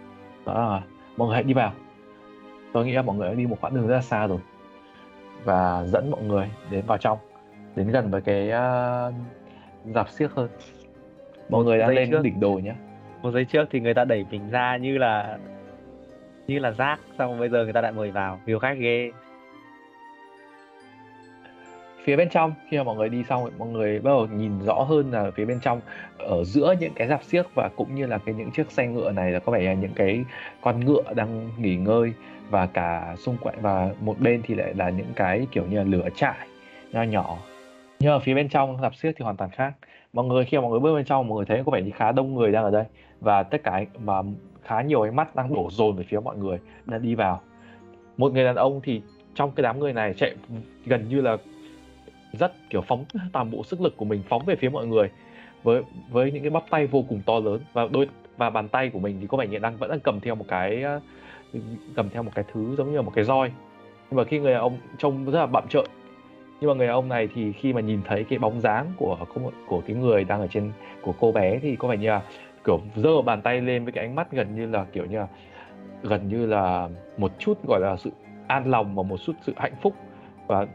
đó là mọi người hãy đi vào. Tôi nghĩ là mọi người đã đi một quãng đường rất là xa rồi. Và dẫn mọi người đến vào trong đến gần với cái uh, dạp xiếc hơn. Mọi Một người giây lên trước. đỉnh đồi nhé một giây trước thì người ta đẩy mình ra như là như là rác xong bây giờ người ta lại mời vào. Nhiều khách ghê phía bên trong. Khi mà mọi người đi xong thì mọi người bắt đầu nhìn rõ hơn là phía bên trong, ở giữa những cái dạp xiếc và cũng như là cái những chiếc xe ngựa này là có vẻ là những cái con ngựa đang nghỉ ngơi và cả xung quanh và một bên thì lại là những cái kiểu như là lửa trại nho nhỏ. Nhưng mà phía bên trong dạp xiếc thì hoàn toàn khác. Mọi người, khi mà mọi người bước bên trong, mọi người thấy có vẻ như khá đông người đang ở đây. Và tất cả, mà khá nhiều ánh mắt đang đổ dồn về phía mọi người đang đi vào. Một người đàn ông thì trong cái đám người này chạy gần như là rất kiểu phóng toàn bộ sức lực của mình phóng về phía mọi người. Với với những cái bắp tay vô cùng to lớn và đôi và bàn tay của mình thì có vẻ như đang vẫn đang cầm theo một cái ờ, cầm theo một cái thứ giống như là một cái roi. Nhưng mà khi người đàn ông trông rất là bặm trợn. Nhưng mà người đàn ông này thì khi mà nhìn thấy cái bóng dáng của, của cái người đang ở trên của cô bé thì có vẻ như là kiểu giơ bàn tay lên với cái ánh mắt gần như là kiểu như là gần như là một chút gọi là sự an lòng và một chút sự hạnh phúc. Và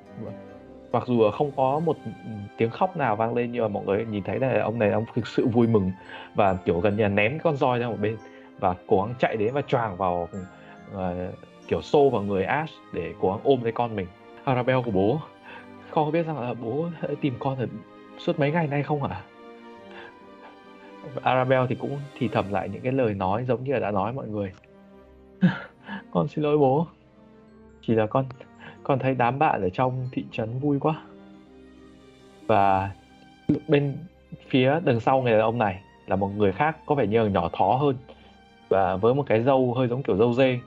mặc dù không có một ừ, tiếng khóc nào vang lên nhưng mà mọi người nhìn thấy là ông này ông thực sự vui mừng và kiểu gần như là ném con roi ra một bên và cố gắng chạy đến và choàng vào uh, kiểu xô vào người Ash để cố gắng ôm lấy con mình. Arabel của bố con có biết rằng là bố đã tìm con ở suốt mấy ngày nay không hả? Arabel thì cũng thì thầm lại những cái lời nói giống như là đã nói mọi người. Con xin lỗi bố. Chỉ là con con thấy đám bạn ở trong thị trấn vui quá. Và bên phía đằng sau người đàn ông này là một người khác có vẻ như là nhỏ thó hơn. Và với một cái râu hơi giống kiểu râu dê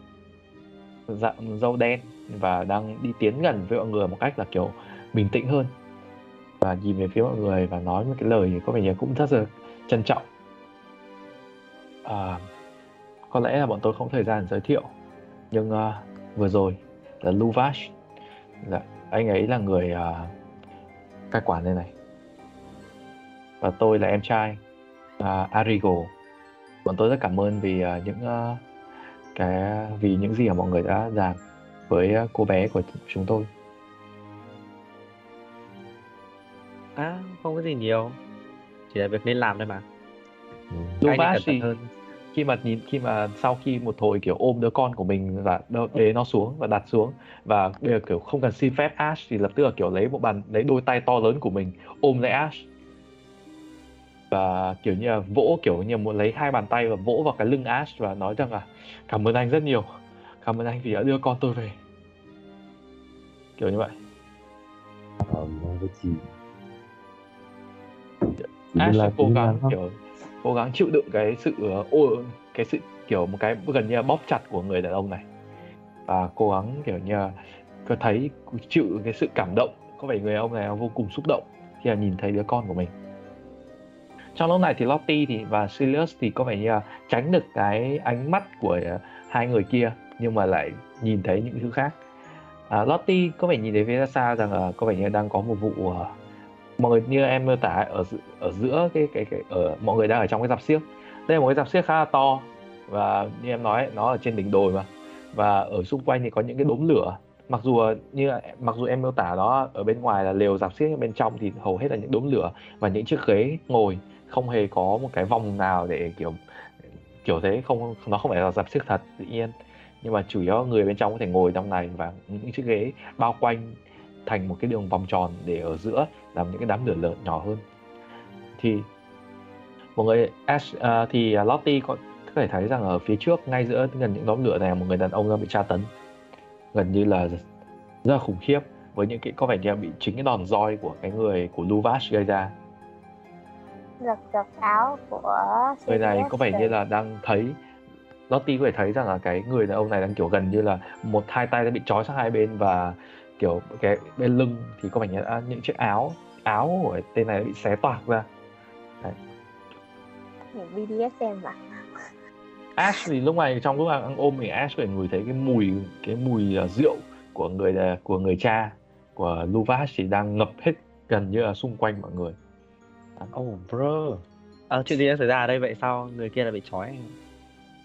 dạng râu đen và đang đi tiến gần với mọi người một cách là kiểu bình tĩnh hơn. Và nhìn về phía mọi người và nói một cái lời có vẻ như cũng rất là trân trọng. À, có lẽ là bọn tôi không có thời gian giới thiệu nhưng uh, vừa rồi là Luvash dạ, anh ấy là người à, cai quản đây này và tôi là em trai à, Arigo bọn tôi rất cảm ơn vì ờ, những ờ, cái vì những gì mà mọi người đã làm với ờ, cô bé của chúng tôi À, không có gì nhiều. Chỉ là việc nên làm thôi mà. Các anh cẩn thận hơn. Khi mà nhìn khi mà sau khi một hồi kiểu ôm đứa con của mình và bế nó xuống và đặt xuống và bây giờ kiểu không cần xin phép Ash thì lập tức là kiểu lấy một bàn lấy đôi tay to lớn của mình ôm lấy Ash. Và kiểu như là vỗ kiểu như muốn lấy hai bàn tay và vỗ vào cái lưng Ash và nói rằng là cảm ơn anh rất nhiều. Cảm ơn anh vì đã đưa con tôi về. Kiểu như vậy. Chị Chị. Ash là cố gắng kiểu cố gắng chịu đựng cái sự ờ, ô cái sự kiểu một cái gần như là bóp chặt của người đàn ông này. Và cố gắng kiểu như là có thấy chịu cái sự cảm động có vẻ người ông này vô cùng xúc động khi là nhìn thấy đứa con của mình. Trong lúc này thì Lottie thì và Sirius thì có vẻ như là tránh được cái ánh mắt của ờ, hai người kia nhưng mà lại nhìn thấy những thứ khác. À, Lottie có vẻ nhìn thấy phía xa rằng là có vẻ như đang có một vụ ờ, mọi người như em mô tả ở ở giữa cái cái cái, ở, mọi người đang ở trong cái dạp xiếc. Đây là một cái dạp xiếc khá là to và như em nói, nó ở trên đỉnh đồi mà. Và ở xung quanh thì có những cái đốm lửa. Mặc dù ờ, như, mặc dù em miêu tả đó ở bên ngoài là lều dạp xiếc bên trong thì hầu hết là những đốm lửa và những chiếc ghế ngồi. Không hề có một cái vòng nào để, kiểu kiểu thế, không, nó không phải là dạp xiếc thật, tự nhiên. Nhưng mà chủ yếu người bên trong có thể ngồi trong này và những chiếc ghế bao quanh thành một cái đường vòng tròn để ở giữa làm những cái đám lửa lớn nhỏ hơn. Thì một người Ash à, thì Lottie có thể thấy rằng ở phía trước ngay giữa gần những đốm lửa này một người đàn ông đang bị tra tấn. Gần như là rất là khủng khiếp với những cái có vẻ như là bị chính cái đòn roi của cái người của Luvash gây ra. Giật giật áo của người này có vẻ như là đang thấy Lottie có thể thấy rằng là cái người đàn ông này đang kiểu gần như là một hai tay đã bị trói sang hai bên và kiểu cái bên lưng thì có vẻ như là những chiếc áo áo của tên này bị xé toạc ra. Những BDSM mà Ash thì lúc này trong lúc đang ôm thì Ash có thể ngửi thấy cái mùi cái mùi uh, rượu của người uh, của người cha của Luvash thì đang ngập hết gần như là xung quanh mọi người. Oh bro. À, chuyện gì đã xảy ra ở đây vậy? Sao người kia lại bị trói?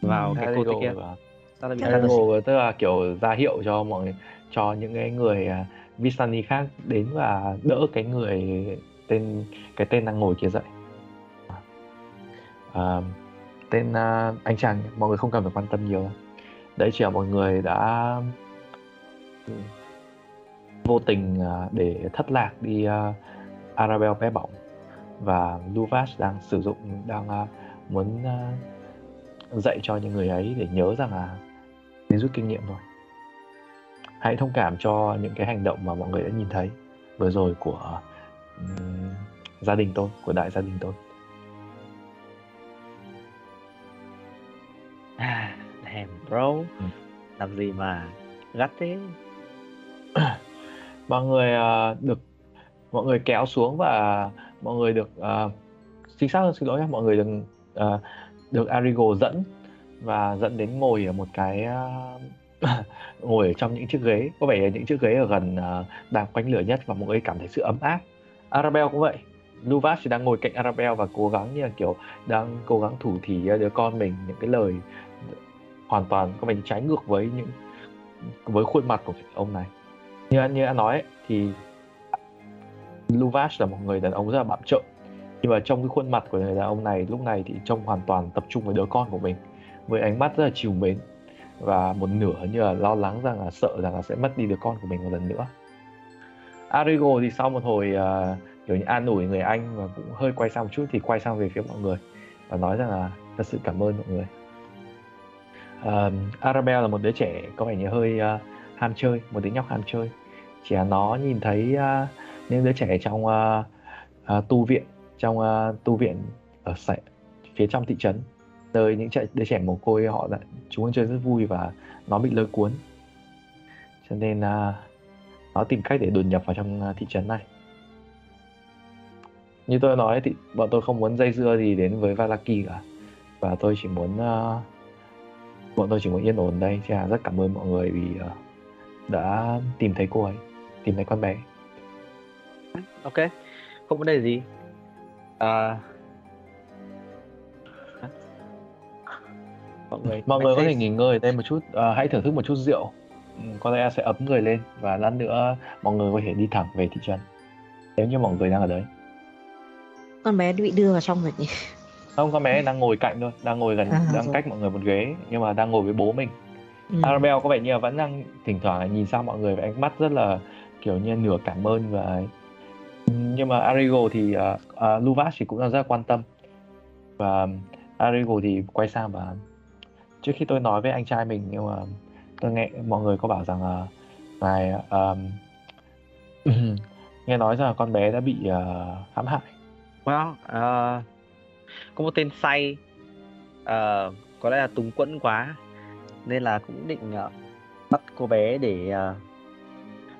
Vào cái cô kia? và Sao lại bị Harigo trói? tức là kiểu ra hiệu cho mọi người cho những cái người à, uh, Vistani khác đến và đỡ cái người tên cái tên đang ngồi kia dậy. À, tên uh, anh chàng mọi người không cần phải quan tâm nhiều đấy chỉ là mọi người đã vô tình uh, để thất lạc đi uh, bé bỏng và Luvash đang sử dụng đang uh, muốn uh, dạy cho những người ấy để nhớ rằng là nên rút kinh nghiệm thôi hãy thông cảm cho những cái hành động mà mọi người đã nhìn thấy vừa rồi của um, gia đình tôi của đại gia đình tôi À, damn bro. Ừ. Làm gì mà gắt thế? mọi người à, được mọi người kéo xuống và mọi người được à, chính xác hơn xin lỗi nhé mọi người được à, được Arigo dẫn và dẫn đến ngồi ở một cái à, ngồi ở trong những chiếc ghế. Có vẻ là những chiếc ghế ở gần à, uh, đang quanh lửa nhất và mọi người cảm thấy sự ấm áp. Arabelle cũng vậy. Luvash thì đang ngồi cạnh Arabelle và cố gắng như là kiểu đang cố gắng thủ thỉ à, đứa con mình. Những cái lời hoàn toàn có vẻ trái ngược với những với khuôn mặt của ông này. Như như anh nói ấy, thì Luvash là một người đàn ông rất là bạm trợn nhưng mà trong cái khuôn mặt của người đàn ông này lúc này thì trông hoàn toàn tập trung vào đứa con của mình. Với ánh mắt rất là chiều mến và một nửa như là lo lắng rằng là sợ rằng là sẽ mất đi đứa con của mình một lần nữa. Arigo thì sau một hồi uh, kiểu như an ủi người anh và cũng hơi quay sang một chút thì quay sang về phía mọi người và nói rằng là thật sự cảm ơn mọi người. Uh, Arabelle là một đứa trẻ có vẻ như hơi uh, ham chơi một đứa nhóc ham chơi. Chỉ là nó nhìn thấy uh, những đứa trẻ trong uh, uh, tu viện trong uh, tu viện ở phía trong thị trấn nơi những trẻ, đứa trẻ mồ côi họ lại chúng chơi rất vui và nó bị lôi cuốn. Cho nên uh, nó tìm cách để đột nhập vào trong à, thị trấn này. Như tôi nói thì bọn tôi không muốn dây dưa gì đến với Valaki cả. Và tôi chỉ muốn uh, bọn tôi chỉ muốn yên ổn đây. Cho là rất cảm ơn mọi người vì uh, đã tìm thấy cô ấy tìm thấy con bé. Ok, không vấn đề gì. À, mọi người mọi người có thể nghỉ ngơi ở đây một chút. Ờ, hãy thưởng thức một chút rượu. Ừ, có lẽ sẽ ấm người lên. Và lát nữa mọi người có thể đi thẳng về thị trấn. Nếu như mọi người đang ở đấy. Con bé bị đưa vào trong rồi nhỉ? Không con bé đang ngồi cạnh thôi. Đang ngồi gần À, đang rồi. cách mọi người một ghế. Nhưng mà đang ngồi với bố mình. Ừ. Arabelle có vẻ như là vẫn đang thỉnh thoảng nhìn sang mọi người với ánh mắt rất là kiểu như nửa cảm ơn và nhưng mà Arigo thì uh, uh, Luvas thì cũng đang rất là quan tâm. Và Arigo thì quay sang và trước khi tôi nói với anh trai mình nhưng mà tôi nghe mọi người có bảo rằng là ngài um, nghe nói rằng là con bé đã bị uh, hãm hại. Well, uh, có một tên say uh, có lẽ là túng quẫn quá nên là cũng định uh, bắt cô bé để uh...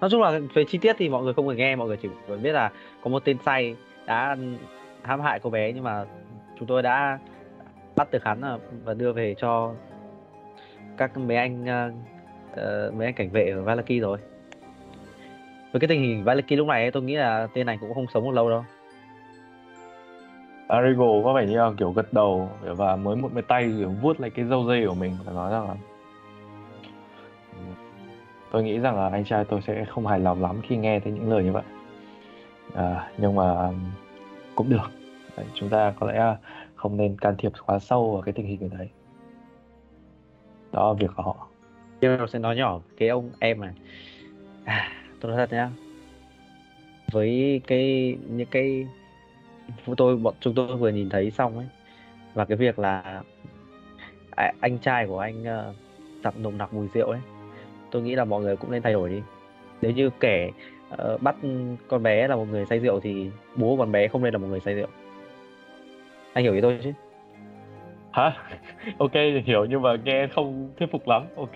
nói chung là về chi tiết thì mọi người không cần nghe mọi người chỉ cần biết là có một tên say đã hãm hại cô bé nhưng mà chúng tôi đã bắt được hắn và đưa về cho các mấy anh uh, mấy anh cảnh vệ ở Valaki rồi. Với cái tình hình Valaki lúc này ấy, tôi nghĩ là tên này cũng không sống được lâu đâu. Arigo có vẻ như là kiểu gật đầu và mới một cái tay kiểu vuốt lại cái râu dây của mình và nói rằng là tôi nghĩ rằng là anh trai tôi sẽ không hài lòng lắm khi nghe thấy những lời như vậy. À, nhưng mà cũng được. Đấy, chúng ta có lẽ không nên can thiệp quá sâu vào cái tình hình như đấy đó là việc của họ. General sẽ nói nhỏ cái ông em này. À, tôi nói thật nhá. Với cái những cái tôi bọn chúng tôi vừa nhìn thấy xong ấy và cái việc là à, anh trai của anh ờ, uh, tập nồng nặc mùi rượu ấy tôi nghĩ là mọi người cũng nên thay đổi đi. Nếu như kẻ uh, bắt con bé là một người say rượu thì bố con bé không nên là một người say rượu. Anh hiểu ý tôi chứ? Hả? Ok hiểu nhưng mà nghe không thuyết phục lắm. Ok.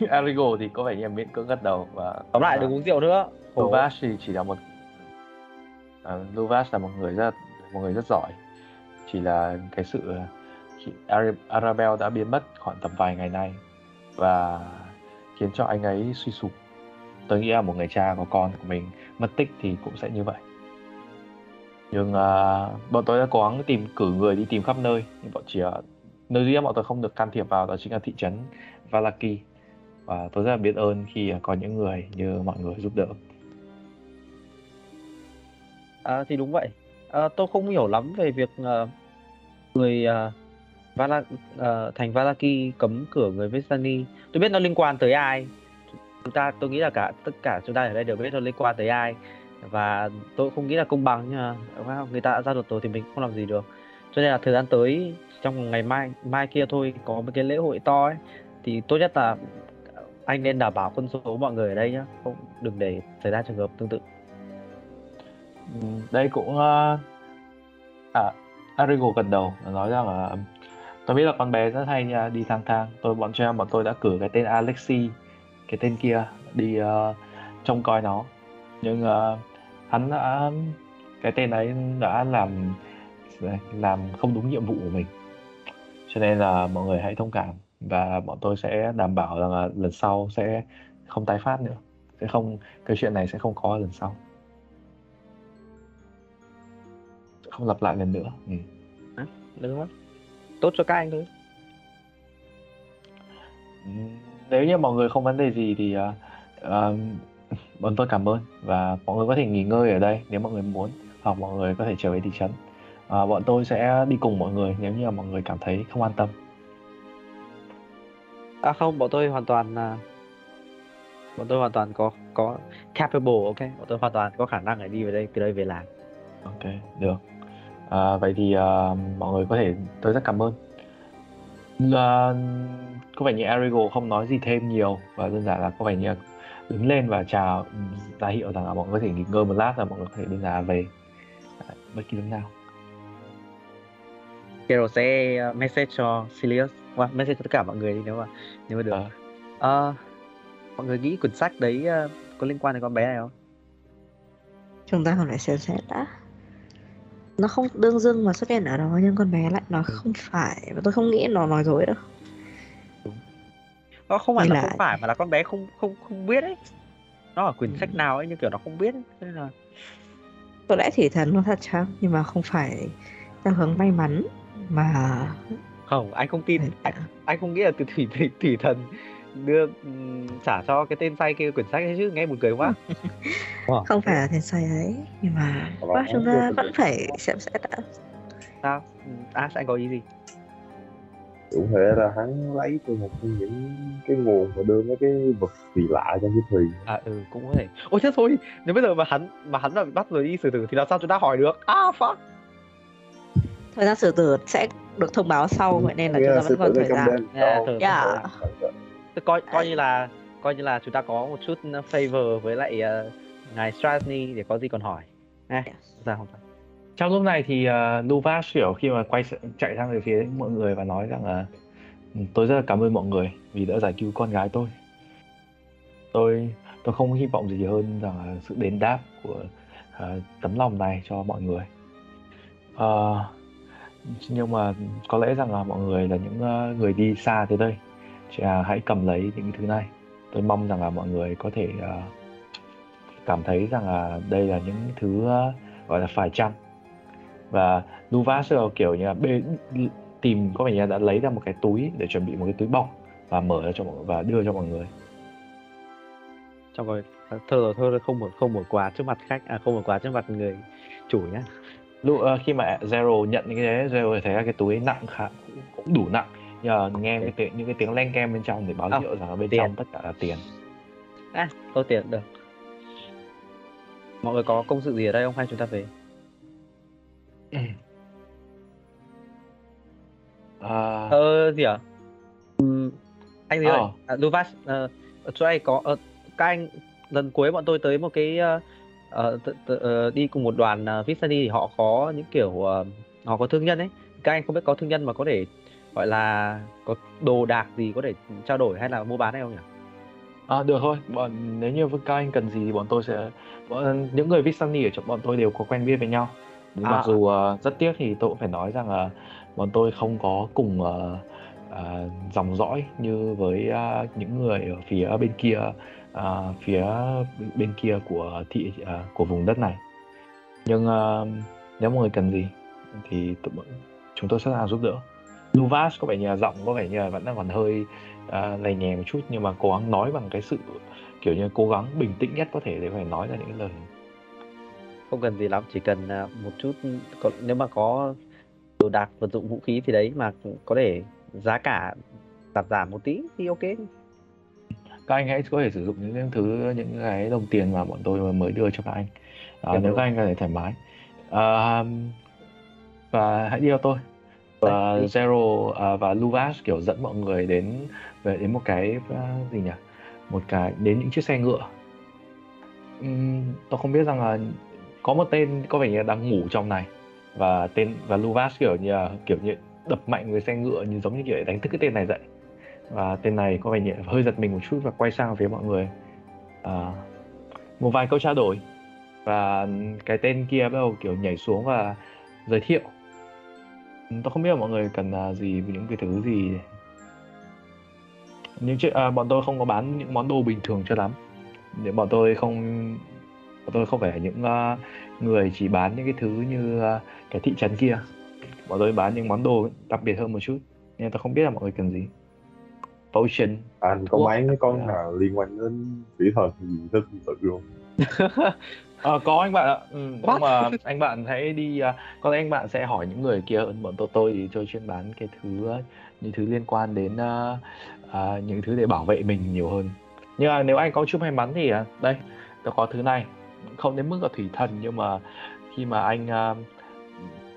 Arigo thì có vẻ như là miễn cưỡng gật đầu và tóm lại đừng uống rượu nữa. Khổ. Luvas thì chỉ là một à, Luvas là một người rất một người rất giỏi. Chỉ là cái sự khi Ara- Arabelle đã biến mất khoảng tầm vài ngày nay và khiến cho anh ấy suy sụp. Tôi nghĩ là một người cha có con của mình mất tích thì cũng sẽ như vậy nhưng uh, bọn tôi đã cố gắng tìm cử người đi tìm khắp nơi nhưng bọn chỉ ở nơi duy nhất bọn tôi không được can thiệp vào đó chính là thị trấn Valaki và tôi rất là biết ơn khi có những người như mọi người giúp đỡ À, thì đúng vậy. À, tôi không hiểu lắm về việc uh, người uh, Vala, uh, thành Valaki cấm cửa người Vestani. Tôi biết nó liên quan tới ai. Chúng ta tôi nghĩ là cả tất cả chúng ta ở đây đều biết nó liên quan tới ai và tôi không nghĩ là công bằng nhưng mà wow, người ta đã ra được rồi thì mình không làm gì được. Cho nên là thời gian tới trong ngày mai mai kia thôi có một cái lễ hội to ấy thì tốt nhất là anh nên đảm bảo quân số mọi người ở đây nhá, không đừng để xảy ra trường hợp tương tự. Ừ, đây cũng uh, à Arigo gần đầu nói rằng là tôi biết là con bé rất hay đi lang thang tôi bọn cho em bọn tôi đã cử cái tên Alexi cái tên kia đi uh, trông coi nó nhưng uh, hắn đã cái tên ấy đã làm làm không đúng nhiệm vụ của mình cho nên là mọi người hãy thông cảm và bọn tôi sẽ đảm bảo rằng là lần sau sẽ không tái phát nữa sẽ không cái chuyện này sẽ không có lần sau không lặp lại lần nữa ừ. Được không? Tốt cho các anh thôi. Ừm, nếu như mọi người không vấn đề gì thì ờ, bọn tôi cảm ơn. Và mọi người có thể nghỉ ngơi ở đây nếu mọi người muốn hoặc mọi người có thể trở về thị trấn. Ờ, bọn tôi sẽ đi cùng mọi người nếu như là mọi người cảm thấy không an tâm. À không, bọn tôi hoàn toàn là bọn tôi hoàn toàn có có capable, ok, bọn tôi hoàn toàn có khả năng để đi về đây từ đây về làng. ok được. À, vậy thì ờ, mọi người có thể tôi rất cảm ơn. Là, có vẻ như Arigo không nói gì thêm nhiều và đơn giản là có vẻ như đứng lên và chào ra hiệu rằng là mọi người có thể nghỉ ngơi một lát và mọi người có thể đơn giản là về Đấy, bất kỳ lúc nào Kero sẽ uh, message cho Silius, well, message cho tất cả mọi người đi nếu mà nếu mà được. Ờ. Ờ, mọi người nghĩ quyển sách đấy có liên quan đến con bé này không? chúng ta còn phải xem xét đã nó không đương dưng mà xuất hiện ở đó nhưng con bé lại nói không phải và tôi không nghĩ nó nói dối đâu Nó không phải là là- không phải mà là con bé không không không biết ấy. Nó ở quyển Ừ. sách nào ấy nhưng kiểu nó không biết ấy. Nên là có lẽ thì thần nó thật chăng nhưng mà không phải theo hướng may mắn mà không anh không tin anh, anh không nghĩ là từ thủy thủy, thủy thần đưa ừm, trả cho cái tên say kia quyển sách ấy chứ nghe buồn cười quá không phải là thiên sai ấy nhưng mà bác chúng ta vẫn phải xem xét đã sao Ừm, Ash anh có ý gì Cũng thể là hắn lấy từ một trong những cái nguồn mà đưa mấy cái vật kỳ lạ trong cái thuyền. À ừ cũng có thể. Ôi chết thôi nếu bây giờ mà hắn mà hắn mà bị bắt rồi đi xử tử thì làm sao chúng ta hỏi được? À fuck. Thời gian xử tử sẽ được thông báo sau vậy nên là chúng ta là vẫn còn thời gian. Yeah, cho- Yeah. Tôi coi coi như là coi như là chúng ta có một chút favor với lại ờ, ngài Strasny để có gì còn hỏi. À, ra không sao trong lúc này thì ờ, uh, Luvas kiểu khi mà quay chạy sang về phía mọi người và nói rằng là ừ, tôi rất là cảm ơn mọi người vì đã giải cứu con gái tôi. Tôi tôi không hy vọng gì hơn rằng là sự đền đáp của uh, tấm lòng này cho mọi người. Uh, nhưng mà có lẽ rằng là mọi người là những uh, người đi xa tới đây Chỉ là hãy cầm lấy những thứ này. Tôi mong rằng là mọi người có thể uh, cảm thấy rằng là đây là những thứ uh, gọi là phải chăng? Và Luvas là kiểu như là bê, tìm có vẻ như là đã lấy ra một cái túi để chuẩn bị một cái túi bọc và mở ra cho mọi và đưa cho mọi người. Trong rồi ờ, thôi rồi không một không một quà trước mặt khách à không một quà trước mặt người chủ nhá. Lúc ờ, khi mà Zero nhận cái đấy Zero thấy là cái túi nặng khá cũng, đủ nặng. Nhờ nghe cái tiếng những cái tiếng len kem bên trong để báo À, hiệu rằng bên tiền. trong tất cả là tiền. À tôi tiền được. Mọi người có công sự gì ở đây không? Hay chúng ta về Ờ, ờ gì à Ừm, anh gì ơi Ờ. à, Luvas ờ, chỗ này có ờ, các anh lần cuối bọn tôi tới một cái ờ, t- t- ờ, đi cùng một đoàn uh, Vistani thì họ có những kiểu ờ, họ có thương nhân ấy. Các anh không biết có thương nhân mà có thể gọi là có đồ đạc gì có thể trao đổi hay là mua bán hay không nhỉ? À, được thôi, bọn nếu như các anh cần gì thì bọn tôi sẽ bọn, những người Vistani ở chỗ bọn tôi đều có quen biết với nhau. À. Mặc dù ờ, rất tiếc thì tôi cũng phải nói rằng là bọn tôi không có cùng ờ, ờ, dòng dõi như với ờ, những người ở phía bên kia ờ, phía bên- kia của thị ờ, của vùng đất này. Nhưng ờ, nếu mọi người cần gì thì tụi chúng tôi sẵn sàng giúp đỡ. Luvas có vẻ như là giọng có vẻ như là vẫn đang còn hơi uh, lầy nhè một chút nhưng mà cố gắng nói bằng cái sự kiểu như cố gắng bình tĩnh nhất có thể để phải nói ra những cái lời không cần gì lắm chỉ cần à, một chút nếu mà có đồ đạc vật dụng vũ khí thì đấy mà có thể giá cả giảm giảm một tí thì ok. Các anh hãy có thể sử dụng những thứ những cái đồng tiền mà bọn tôi mới đưa cho các anh. Dạ nếu các anh có thể thoải mái. Ờ, và hãy đi theo tôi. Và. Zero à, và Luvas kiểu dẫn mọi người đến về đến một cái à, gì nhỉ? Một cái đến những chiếc xe ngựa. Ừm, tôi không biết rằng là có một tên có vẻ như là đang ngủ trong này. Và tên và Luvas kiểu như là, kiểu như đập mạnh với xe ngựa như giống như kiểu để đánh thức cái tên này dậy. Và tên này có vẻ như hơi giật mình một chút và quay sang phía mọi người. À, một vài câu trao đổi. Và cái tên kia bắt đầu kiểu nhảy xuống và giới thiệu. Tôi không biết là mọi người cần à, gì những cái thứ gì. Những chiếc à, bọn tôi không có bán những món đồ bình thường cho lắm. Để bọn tôi không bọn tôi không phải là những à, người chỉ bán những cái thứ như à, cái thị trấn kia bọn tôi bán những món đồ đặc biệt hơn một chút nên tôi không biết là mọi người cần gì potion anh có Ủa? bán cái con Dạ. nào liên quan đến thủy thần gì thích tự luôn Ờ, có anh bạn ạ. Ừ, nhưng mà anh bạn hãy đi à, có lẽ anh bạn sẽ hỏi những người kia hơn bọn tôi tôi thì tôi chuyên bán cái thứ à, những thứ liên quan đến à, à, những thứ để bảo vệ mình nhiều hơn. Nhưng mà nếu anh có chút may mắn thì à, đây, tôi có thứ này. Không đến mức là thủy thần nhưng mà khi mà anh à,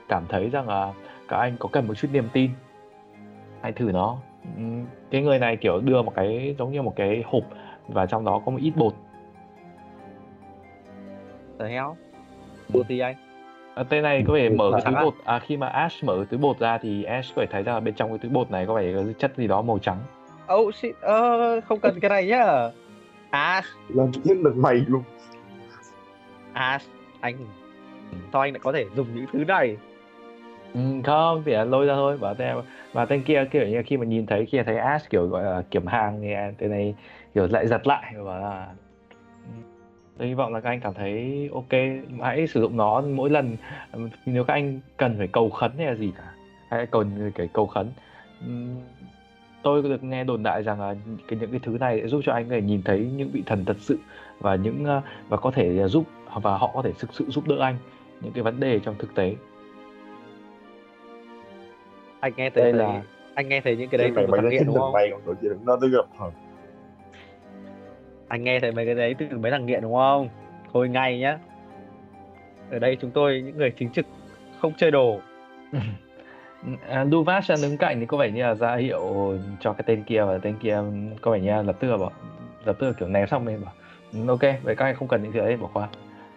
cảm thấy rằng là các anh có cần một chút niềm tin hãy thử nó. Ừm, Cái người này kiểu đưa một cái giống như một cái hộp và trong đó có một ít bột. The hell? Bột gì anh? À, tên này có vẻ Ừ, mở cái túi bột. À, khi mà Ash mở cái túi bột ra thì Ash có thể thấy rằng là bên trong cái túi bột này có vẻ có chất gì đó màu trắng. Oh shit. Ờ, không cần cái này nhá. Ash lên chiến được mày luôn à anh sao anh lại có thể dùng những thứ này? Ừ, không thì lôi ra thôi. Bảo tên Mà tên kia kiểu như khi mà nhìn thấy khi thấy Ash kiểu gọi là kiểm hàng thì tên này kiểu lại giật lại và bảo là ừ, tôi hy vọng là các anh cảm thấy ok hãy sử dụng nó mỗi lần. Nếu các anh cần phải cầu khấn hay là gì cả hãy cần cái cầu khấn. Ừ, tôi có được nghe đồn đại rằng là cái những cái thứ này sẽ giúp cho anh có thể nhìn thấy những vị thần thật sự và những ờ, và có thể giúp và họ có thể thực sự giúp đỡ anh những cái vấn đề trong thực tế. anh nghe thấy Đây là anh nghe thấy những cái đấy cái từ mày thằng nghiện đúng không? bay còn chị tới gặp thần anh nghe thấy mấy cái đấy từ mấy thằng nghiện đúng không? Thôi ngay nhá. Ở đây chúng tôi những người chính trực không chơi đồ. À, Duvas đang đứng cạnh thì có vẻ như là ra hiệu cho cái tên kia và tên kia có vẻ như là lập tức là bảo lập tức là kiểu ném xong mình bảo "Ừ, ok vậy các anh không cần những thứ đấy bỏ qua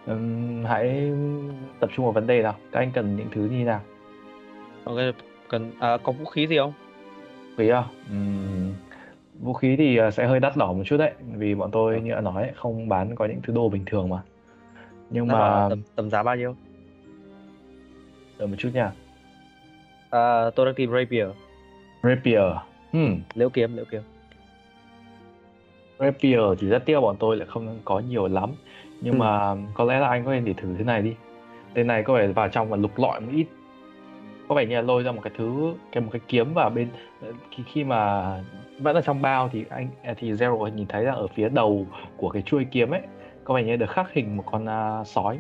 Ừm, hãy tập trung vào vấn đề nào? Các anh cần những thứ như nào? Ok cần à, có vũ khí gì không? Quý à? Ừm, vũ khí thì à, sẽ hơi đắt đỏ một chút đấy vì bọn tôi như đã nói không bán có những thứ đồ bình thường mà. Nhưng mà tầm, tầm giá bao nhiêu? Đợi một chút nha. À, tôi đang tìm rapier. Rapier hmm. liễu kiếm liễu kiếm. Rapier thì rất tiếc bọn tôi lại không có nhiều lắm nhưng Ừ. mà có lẽ là anh có thể để thử thế này đi tên này có vẻ vào trong và lục lọi một ít có vẻ như là lôi ra một cái thứ cái một cái kiếm và bên khi khi mà vẫn ở trong bao thì anh à, thì Zero nhìn thấy là ở phía đầu của cái chuôi kiếm ấy có vẻ như được khắc hình một con à, sói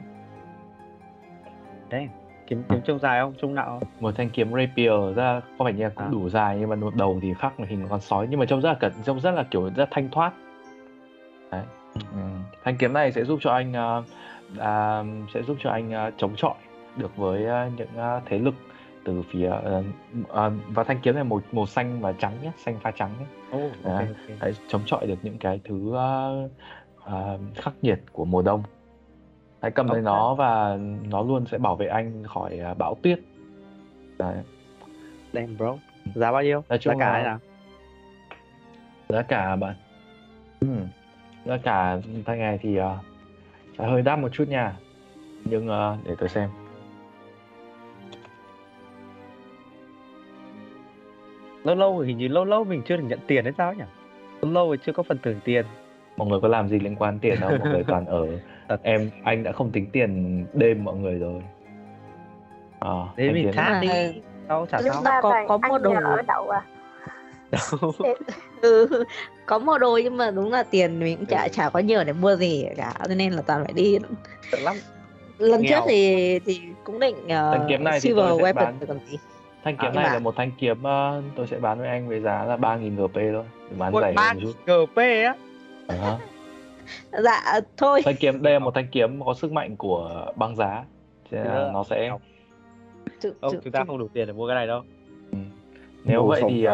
đấy kiếm kiếm trông dài không trông nạo không? một thanh kiếm rapier ra có vẻ như là cũng À. đủ dài nhưng mà đầu thì khắc hình một con sói nhưng mà trông rất là cẩn trông rất là kiểu rất thanh thoát đấy ừ. thanh kiếm này sẽ giúp cho anh à, à, sẽ giúp cho anh à, chống chọi được với à, những à, thế lực từ phía à, à, và thanh kiếm này màu màu xanh và trắng nhé xanh pha trắng nhé oh, ok À. ok. Đấy, chống chọi được những cái thứ à, à, khắc nghiệt của mùa đông. Hãy cầm lấy Ok. nó và nó luôn sẽ bảo vệ anh khỏi à, bão tuyết. Đấy. Damn bro. Giá bao nhiêu? Nói giá cả là- nào? giá cả bạn. Ừ. giá cả thanh này thì uh, sẽ hơi đắt một chút nha. Nhưng ờ, để tôi xem. Lâu lâu hình như lâu lâu mình chưa được nhận tiền hay sao nhỉ? Lâu lâu rồi chưa có phần thưởng tiền. Mọi người có làm gì liên quan tiền đâu mọi người toàn ở. Thật. em anh đã không tính tiền đêm mọi người rồi. Ờ, Thế anh mình À, đi. Sao chả Lúc sao? có- có mua đồ. ở đậu à ừ, có mua đồ nhưng mà đúng là tiền mình cũng chả chả có nhiều để mua gì cả cho nên là toàn phải đi. Sợ lắm. Lần Nghèo. trước thì thì cũng định uh, Thanh kiếm này thì silver tôi sẽ weapon bán. còn gì thanh kiếm À, này là một thanh kiếm ờ, tôi sẽ bán với anh với giá là 3.000 GP thôi. Để bán rẻ ba hơn một chút. GP á? Ờ. Hả. dạ thôi. Thanh kiếm đây là một thanh kiếm có sức mạnh của băng giá. Thế là Thế nó sẽ. Chứ- chứ- chúng ta không đủ tiền để mua cái này đâu nếu vậy thì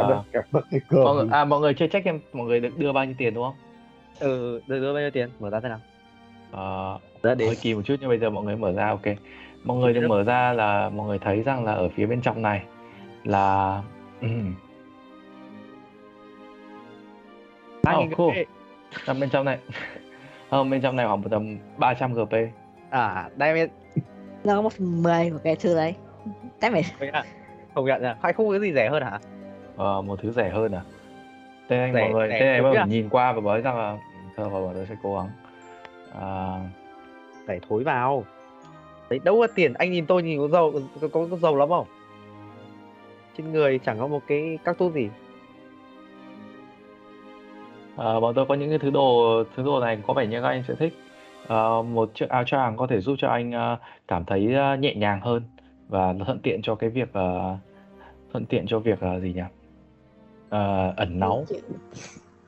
cơm mọi người, à mọi người chưa check em mọi người được đưa bao nhiêu tiền đúng không? Ừ đưa, đưa bao nhiêu tiền? Mở ra thế nào. Ờ, ra để hơi kỳ một chút nhưng bây giờ mọi người mở ra ok. Mọi người được mở ra là mọi người thấy rằng là ở phía bên trong này là Oh, nghìn cool. GP nằm bên trong này. Không bên trong này khoảng một tầm 300 GP à đây em nó có một phần mười của cái thứ đấy. Tại mày không nhận nha. Hay không có cái gì rẻ hơn hả? Ờ, một thứ rẻ hơn à? Tên anh Rẻ- mọi người tên này thối mọi à? người nhìn qua và nói rằng là thôi rồi bọn tôi sẽ cố gắng. À, rẻ thối vào. Đấy đâu có tiền. Anh nhìn tôi nhìn có giàu có, có, có giàu lắm không? Trên người chẳng có một cái các tốt gì. À, bọn tôi có những cái thứ đồ thứ đồ này có vẻ như các anh sẽ thích. Ờ, một chiếc áo choàng có thể giúp cho anh ờ, cảm thấy nhẹ nhàng hơn và thuận tiện cho cái việc ờ, thuận tiện cho việc ờ, gì nhỉ? Ờ, ẩn náu.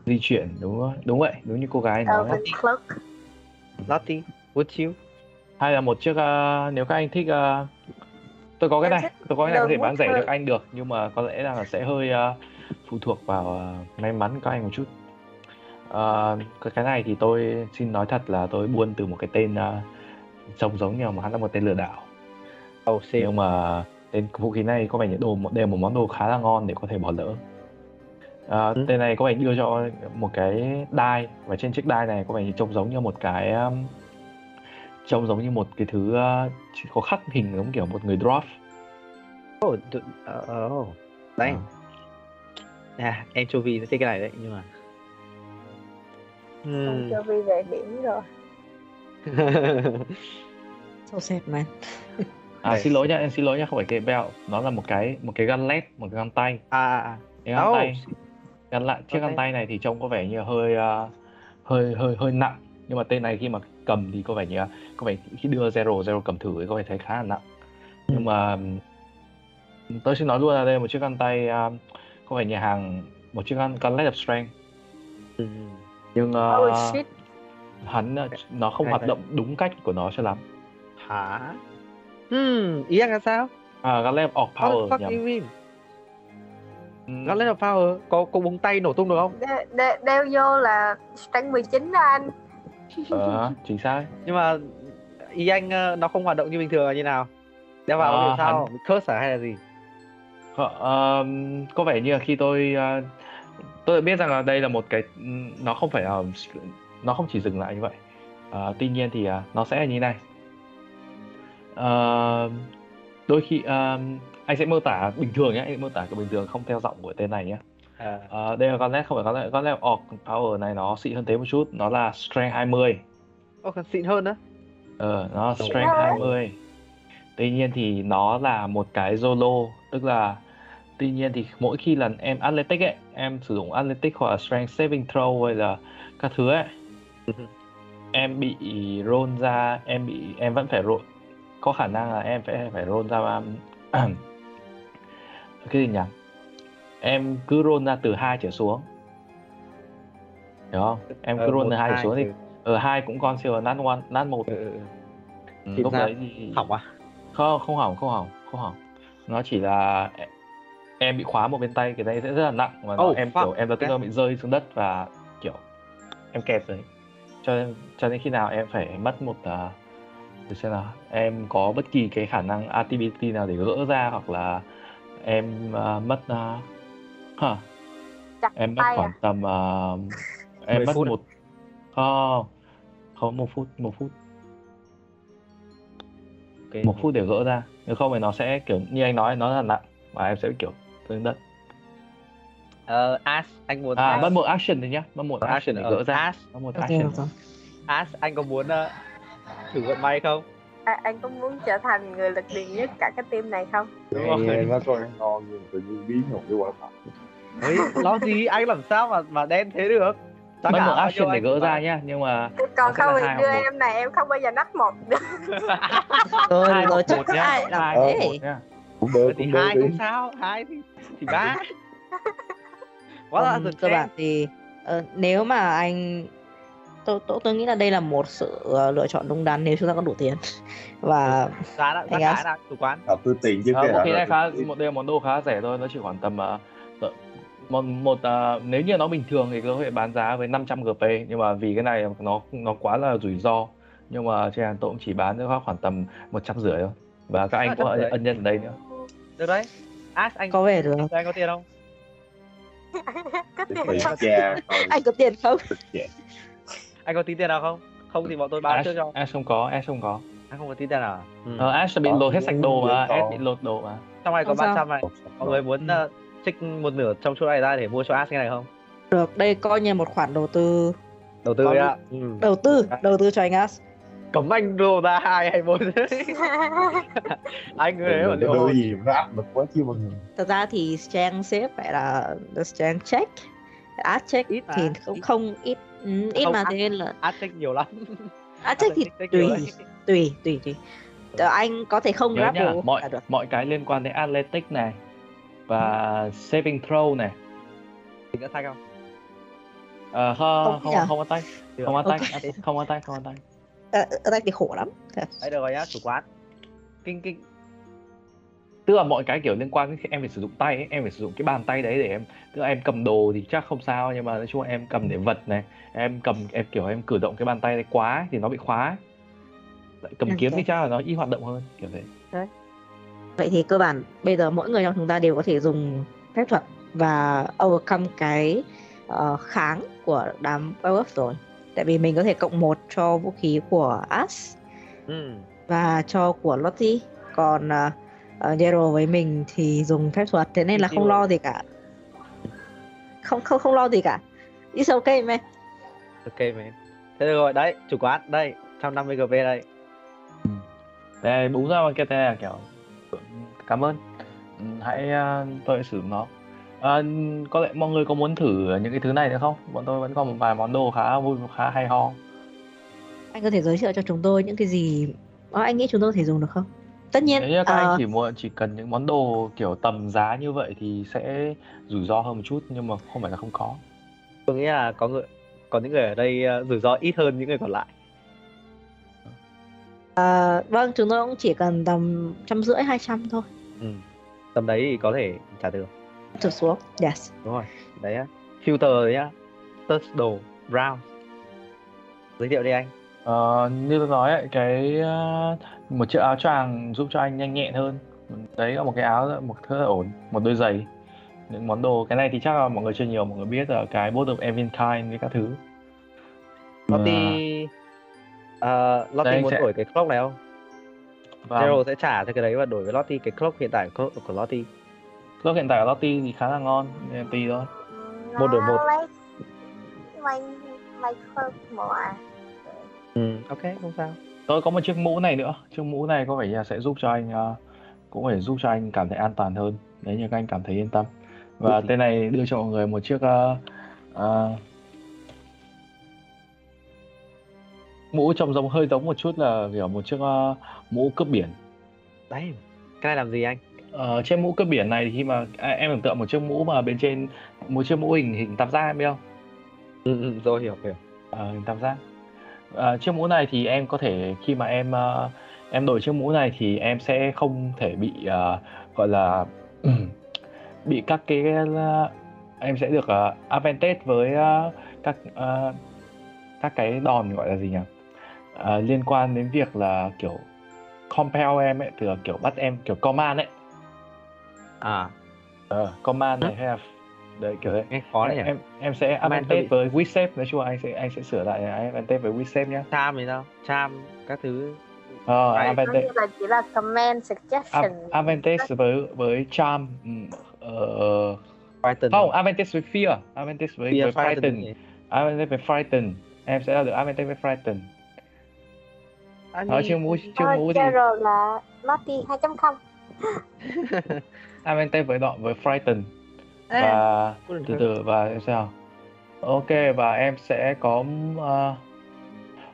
di chuyển đúng không? đúng vậy đúng như cô gái nói. Cloak Lottie would you? Hay là một chiếc ờ, nếu các anh thích ờ, tôi có cái này tôi có cái này có thể bán rẻ các anh được nhưng mà có lẽ là sẽ hơi ờ, phụ thuộc vào ờ, may mắn của các anh một chút. Ờ, cái cái này thì tôi xin nói thật là tôi buôn từ một cái tên ờ, trông giống như mà hắn là một tên lừa đảo oh same nhưng mà tên vũ khí này có vẻ như đồ đều một món đồ khá là ngon để có thể bỏ lỡ Ờ, Ừ. tên này có vẻ đưa cho một cái đai và trên chiếc đai này có vẻ như trông giống như một cái um, trông giống như một cái thứ uh, có khắc hình giống kiểu một người dwarf oh, d- uh, oh. Dang. à anchovy sẽ thích cái này đấy nhưng mà Hmm. cho vi về biển rồi so sad man à xin lỗi nha em xin lỗi nha không phải cái belt nó là một cái một cái gun led một cái găng tay. À, à, à. cái găng Oh, tay. Gắn lại chiếc găng Ok. tay này thì trông có vẻ như là hơi ờ, hơi hơi hơi nặng. Nhưng mà tên này khi mà cầm thì có vẻ như là có vẻ khi đưa zero zero cầm thử thì có vẻ thấy khá là nặng. Nhưng mà tôi xin nói luôn là đây là một chiếc găng tay ờ, có vẻ như hàng một chiếc găng găng of strength. Ừ. nhưng ờ, oh shit. hắn nó không hoạt động đúng cách của nó cho lắm. Hả? Hmm, ý anh là sao? à, găng of power fuck nhầm? Ừm, Gắn lên là power, có có búng tay nổ tung được không? đe, đe, đeo vô là strength 19 đó anh ờ, chính xác Nhưng mà ý anh ờ, nó không hoạt động như bình thường là như nào? Đeo vào có sao? hắn- curse à hay là gì? Ờ, ờm, có vẻ như là khi tôi tôi biết rằng là đây là một cái ừm, nó không phải là nó không chỉ dừng lại như vậy Ờ, tuy nhiên thì nó sẽ là như này Ờ, đôi khi ờm, anh sẽ mô tả bình thường nhé anh sẽ mô tả cái bình thường không theo giọng của tên này nhé À, Ờ, đây là con led không phải con led con led orc power này nó xịn hơn thế một chút nó là strength 20 ô, còn xịn hơn nữa. Ờ, nó là Đúng strength rồi. 20 Tuy nhiên thì nó là một cái solo Tức là Tuy nhiên thì mỗi khi lần em athletic ấy Em sử dụng athletic hoặc là strength saving throw hay là các thứ ấy Em bị roll ra Em bị em vẫn phải roll Có khả năng là em phải phải roll ra um, Cái gì nhỉ Em cứ roll ra từ 2 trở xuống Hiểu không? Em cứ Ờ, roll từ 2 trở hai, xuống thì ở hai cũng con siêu nát one nát một Ừ, ừ, ừ. ừ, Thì lúc đấy thì Hỏng à? không không hỏng không hỏng không hỏng nó chỉ là em bị khóa một bên tay cái đấy sẽ rất là nặng và nó, Oh, em fuck. kiểu em lập tức Ok. bị rơi xuống đất và kiểu em kẹt đấy cho nên cho đến khi nào em phải mất một uh, để xem nào. Em có bất kỳ cái khả năng activity nào để gỡ ra hoặc là em uh, mất uh, hả? Chặt em mất khoảng à? tầm uh, em 10 mất phút à? một không không một phút một phút. Ok. một phút để gỡ ra. Nếu không thì nó sẽ kiểu như anh nói nó là nặng và em sẽ kiểu rơi đất Ờ, Ash, anh muốn à Ash- mất một action thôi nhá. Mất một Ờ, action để ờ, gỡ ra. Ash, mất một action. Ash, anh có muốn ờ, thử vận may không? à, anh có muốn trở thành người lực điện nhất cả cái team này không? Đúng rồi. Nghe nó có ngon nhưng tự nhiên biến một cái quả thật. Ấy, lo gì? Anh làm sao mà mà đen thế được? Tất mất cả một action để gỡ cũng ra nhá nhưng mà còn không thì đưa em này em không bao giờ nắp một. Được Rồi, hai rồi chắc ai làm thế. một nhá. Cũng được thì cũng được hai không sao, hai thì thì ba. Quá là Còn cơ bản thì ờ, nếu mà anh tôi, tôi tôi nghĩ là đây là một sự ờ, lựa chọn đúng đắn nếu chúng ta có đủ tiền. Và giá đã giá nào chủ quán. hợp tư tiền chứ Ờ, cái khí đã này là khá một đây là món đồ khá rẻ thôi nó chỉ khoảng tầm ờ, tợ- một một ờ, nếu như nó bình thường thì có thể bán giá với 500 GP nhưng mà vì cái này nó nó quá là rủi ro. Nhưng mà trên hàng tôi cũng chỉ bán cho khoảng tầm một trăm rưỡi thôi. Và các anh có 150. ân nhân ở đây nữa. Được đấy. Ash anh có vẻ được. Anh có tiền không? có tiền. Không anh có tiền không Anh có tí tiền nào không? Không thì bọn tôi bán Ash, trước cho. Ash không có Ash không có Anh không có tí tiền nào? Ừ. ờ, Ash bị lột hết sạch đồ mà. Ash bị lột đồ mà Trong này có sao. 300 này. Mọi người muốn uh, trích một nửa trong chỗ này ra để mua cho Ash cái này không? được đây coi như một khoản đầu tư Đầu tư ạ. Ừ. đầu tư đầu tư cho anh As Cấm anh đồ ra hai hay một anh cứ thế mà liệu gì mà áp lực quá chứ mình thật ra thì strength xếp phải là the strength check art check Ít thì không không ít ừ, ít Không, mà thế nên là trích nhiều lắm. Check thì tùy tùy tùy tùy. Ờ, anh có thể không nhớ grapple mọi được. mọi cái liên quan đến athletics này và saving throw này. Tính đã sai không? Ờ, không Không không không có tay. Không có tay không có tay không có tay. Ờ, thì khổ lắm. Đấy được rồi nhá, chủ quán. Kinh kinh tức là mọi cái kiểu liên quan đến khi em phải sử dụng tay ấy, em phải sử dụng cái bàn tay đấy để em tức là em cầm đồ thì chắc không sao nhưng mà nói chung là em cầm để vật này em cầm em kiểu em cử động cái bàn tay đấy quá ấy, thì nó bị khóa ấy. Lại cầm kiếm thì chắc là nó ít hoạt động hơn kiểu thế. Vậy thì cơ bản bây giờ mỗi người trong chúng ta đều có thể dùng phép thuật và overcome cái ờ, kháng của đám werewolf rồi. Tại vì mình có thể cộng một cho vũ khí của As ừ. và cho của Lottie. Còn uh, uh, Zero với mình thì dùng phép thuật thế nên là không lo gì cả. Không không không lo gì cả. It's okay man. Ok mẹ Thế được rồi, đấy, chủ quán, đây 150 GP đây. Đây búng ra cái tên là kiểu cảm ơn. Ừ, hãy uh, tôi sử dụng nó. À, có lẽ mọi người có muốn thử những cái thứ này nữa không? Bọn tôi vẫn còn một vài món đồ khá vui khá hay ho. Anh có thể giới thiệu cho chúng tôi những cái gì? Ờ, anh nghĩ chúng tôi có thể dùng được không? Tất nhiên Nếu như các anh ờ, chỉ muốn chỉ cần những món đồ kiểu tầm giá như vậy thì sẽ rủi ro hơn một chút nhưng mà không phải là không có. tôi nghĩ là có người có những người ở đây ờ, rủi ro ít hơn những người còn lại ờ, vâng chúng tôi cũng chỉ cần tầm trăm rưỡi hai trăm thôi. ừ. tầm đấy thì có thể trả được Trở xuống. Yes. đúng rồi đấy á filter đấy á touch đồ brown giới thiệu đi anh Ờ, như tôi nói ấy, cái một chiếc áo choàng giúp cho anh nhanh nhẹn hơn. Đấy là một cái áo một thứ là ổn, một đôi giày. Những món đồ cái này thì chắc là mọi người chưa nhiều mọi người biết là cái bốt of Eventide với các thứ. Lottie uh, Đây, Lottie muốn sẽ- đổi cái clock này không? Và Zero sẽ trả cho cái đấy và đổi với Lottie cái clock hiện tại của, của Lottie clock hiện tại của Lottie thì khá là ngon, nên tùy thôi. Một đổi một. Mày mày không à ừ. ok không sao Tôi có một chiếc mũ này nữa, chiếc mũ này có vẻ như sẽ giúp cho anh ờ, cũng phải giúp cho anh cảm thấy an toàn hơn nếu như các anh cảm thấy yên tâm. Và tên này đưa cho mọi người một chiếc ờ, ờ, mũ trông giống hơi giống một chút là kiểu một chiếc ờ, mũ cướp biển. đấy cái này làm gì anh Ờ, trên mũ cướp biển này thì khi mà à, em tưởng tượng một chiếc mũ mà bên trên một chiếc mũ hình hình tam giác em biết không? ừ, ừ, rồi hiểu hiểu Ờ, hình tam giác. Ờ, chiếc mũ này thì em có thể khi mà em ờ, em đổi chiếc mũ này thì em sẽ không thể bị ờ, gọi là bị các cái ờ, em sẽ được uh, advantage với ờ, các ờ, các cái đòn gọi là gì nhỉ? Ờ, liên quan đến việc là kiểu compel em ấy, từ kiểu bắt em kiểu command ấy. à Ờ, command này hay là đấy kiểu đấy. nghe khó đấy nhỉ? Em em sẽ advantage với shape nói chung là anh sẽ anh sẽ sửa lại advantage với shape nhá. charm thì sao? Charm các thứ. Ờ, nó advantage là chỉ là comment suggestion. Advantage với với charm ừm, ờ, Python. không advantage với fear advantage với Fear với Python frighten advantage với frighten em sẽ là được advantage với frighten Anh ở đi- chiếc mũ Thôi, mũ thì zero là Lottie 2.0 advantage với đoạn với frighten và từ từ và em sao? Ok và em sẽ có ờ,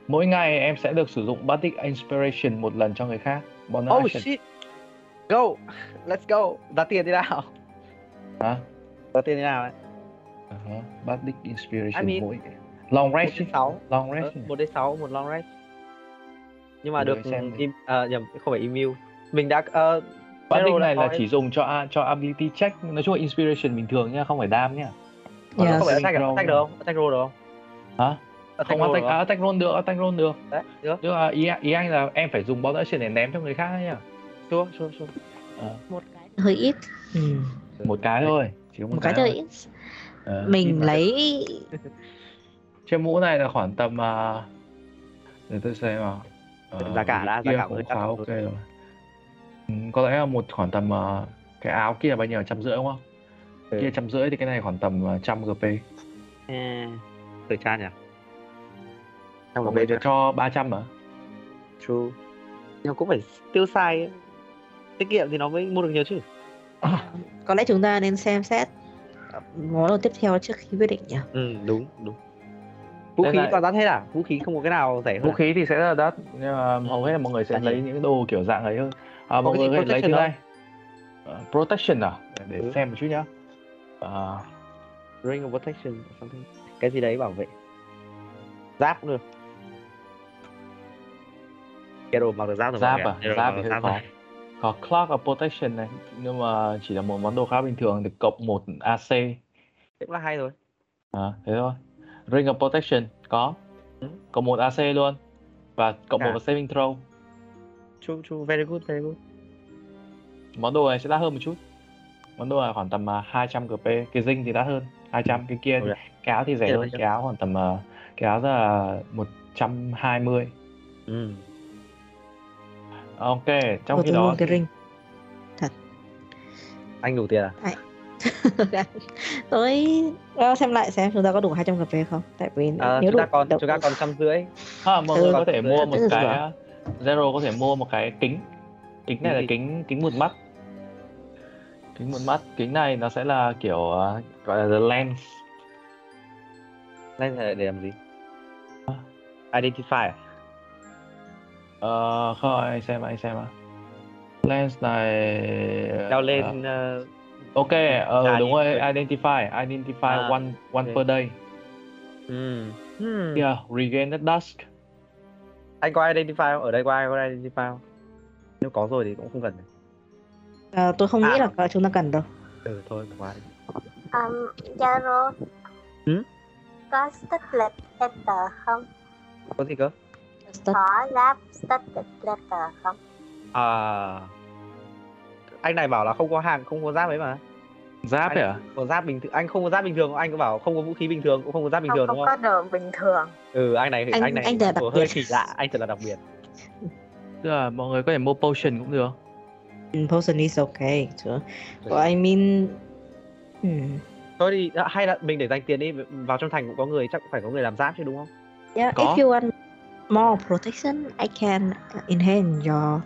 mỗi ngày em sẽ được sử dụng Bardic Inspiration một lần cho người khác. Bonus oh action. shit. Go. Let's go. Ra tiền đi nào? Hả? Ra tiền đi nào ấy? Uh Bardic Inspiration I mean- mỗi long rest đến sáu. Long Ờ, rest một đến sáu một long rest. Nhưng mà Để được xem đi. im à, nhầm không phải email. Mình đã uh, Zero đã này là chỉ dùng cho cho ability check nói chung là inspiration bình thường nhá không phải dam Còn nó Yes. không phải attack, à? Attack được không? Attack roll được không? Hả? Attack không attack được à, attack roll được attack roll được. Đấy được. Nhưng mà ý ý anh là em phải dùng bonus action để ném cho người khác sure sure sure. Ờ, Một cái hơi ít. Ừ. một cái thôi chỉ một, Một cái thôi. hơi ít. Ờ, Mình lấy chiếc mũ này là khoảng tầm uh, để tôi xem nào. Ờ, Giá cả đã, giá cả cũng khá ok rồi. Ừ, có lẽ là một khoảng tầm ờ, cái áo kia là bao nhiêu trăm rưỡi đúng không Ừ. kia trăm rưỡi thì cái này khoảng tầm ờ, trăm gp à, thời trang nhỉ cái người bê cho 300 mà true nhưng cũng phải tiêu xài ấy. tiết kiệm thì nó mới mua được nhiều chứ có lẽ chúng ta nên xem xét món đồ tiếp theo trước khi quyết định nhỉ. ừ đúng đúng vũ Đây khí này. toàn đắt hết à vũ khí không có cái nào rẻ hơn vũ à? khí thì sẽ là đắt nhưng mà hầu hết là mọi người sẽ Là lấy những đồ kiểu dạng ấy hơn à, mọi người lấy này Ờ, protection à? Để, để Ừ. xem một chút nhá. À, ring of protection something. Cái gì đấy bảo vệ. Giáp cũng được. Cái đồ mặc được giáp rồi giáp à? giáp thì hơi khó. có clock of protection này nhưng mà chỉ là một món đồ khá bình thường được cộng một AC cũng là hay rồi. À, thế thôi. Ring of protection có. Ừ. cộng một AC luôn. Và cộng À. một saving throw true true. Very good very good. Món đồ này sẽ đắt hơn một chút. Món đồ này khoảng tầm uh, 200 GP. Cái dinh thì đắt hơn. 200 cái kia thì, Ok. cái áo thì rẻ là hơn. cái áo khoảng tầm uh, cái áo là 120 ừ. ok trong Tôi khi đó cái ring. anh đủ tiền à? Tôi ờ, xem lại xem chúng ta có đủ 200 cà phê không? Tại vì à, nếu chúng ta đủ còn đủ- chúng ta còn trăm rưỡi. À, mọi Ừ, người có thể mua một là cái rẻ. uh, Zero có thể mua một cái kính kính này là gì? kính kính một mắt kính một mắt kính này nó sẽ là kiểu uh, gọi là the lens Lens này để làm gì? Identify à? Ờ, không anh xem anh xem ạ lens này Đeo ờ, lên ờ, ok ờ À, đúng rồi identify. identify À, one one ok. per day ừ. Hmm. yeah regain at dusk Anh có identify không? Ở đây có ai có identify không? Nếu có rồi thì cũng không cần. Ờ, tôi không nghĩ À. là có- chúng ta cần đâu Ừ thôi qua đi. Um, Zaro. Ừ? Có stick letter không? Có gì cơ? Start. Có ráp stick letter không? À anh này bảo là không có hàng không có giáp ấy mà giáp ấy anh à có giáp bình thường anh không có giáp bình thường anh có bảo không có vũ khí bình thường cũng không có giáp bình Không, thường không đúng có không đường bình thường. ừ anh này Anh- anh này anh là đặc hơi kỳ lạ anh thật là đặc biệt tức là mọi người có thể mua potion cũng được Mm, Potion is okay. So, well, I mean, hmm. thôi thì à, hay là mình để dành tiền đi vào trong thành cũng có người chắc phải có người làm giáp chứ đúng không yeah, Có. if you want more protection, I can enhance your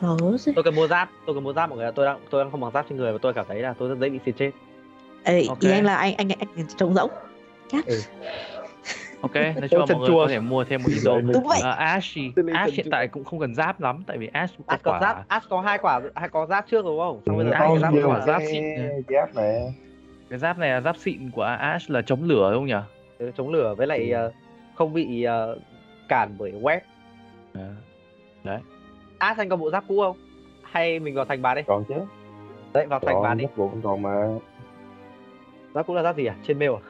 clothes. tôi cần mua giáp tôi cần mua giáp mọi người ạ. tôi đang tôi đang không bằng giáp trên người và tôi cảm thấy là tôi rất dễ bị xịt chết Ê, Ok. ý anh là anh anh anh, anh trống rỗng. Cát. Ừ. ok nói chung là mọi người chua. có thể mua thêm một ít đồ Đúng vậy. uh, Ash thì Ash hiện tại cũng không cần giáp lắm tại vì Ash có Ash có quả giáp Ash có hai quả hay có giáp trước đúng không xong bây giờ Ừ, hai Ash giáp quả giáp cái xịn giáp nè cái giáp này là giáp xịn của Ash là chống lửa đúng không nhỉ Ừ, chống lửa với lại ờ, không bị ờ, cản bởi web À, Ash anh có bộ giáp cũ không? Hay mình vào thành bán đi? Còn chứ. Đấy vào thành bán còn đi. giáp vẫn còn mà. Giáp cũ là giáp gì à? Trên mail à?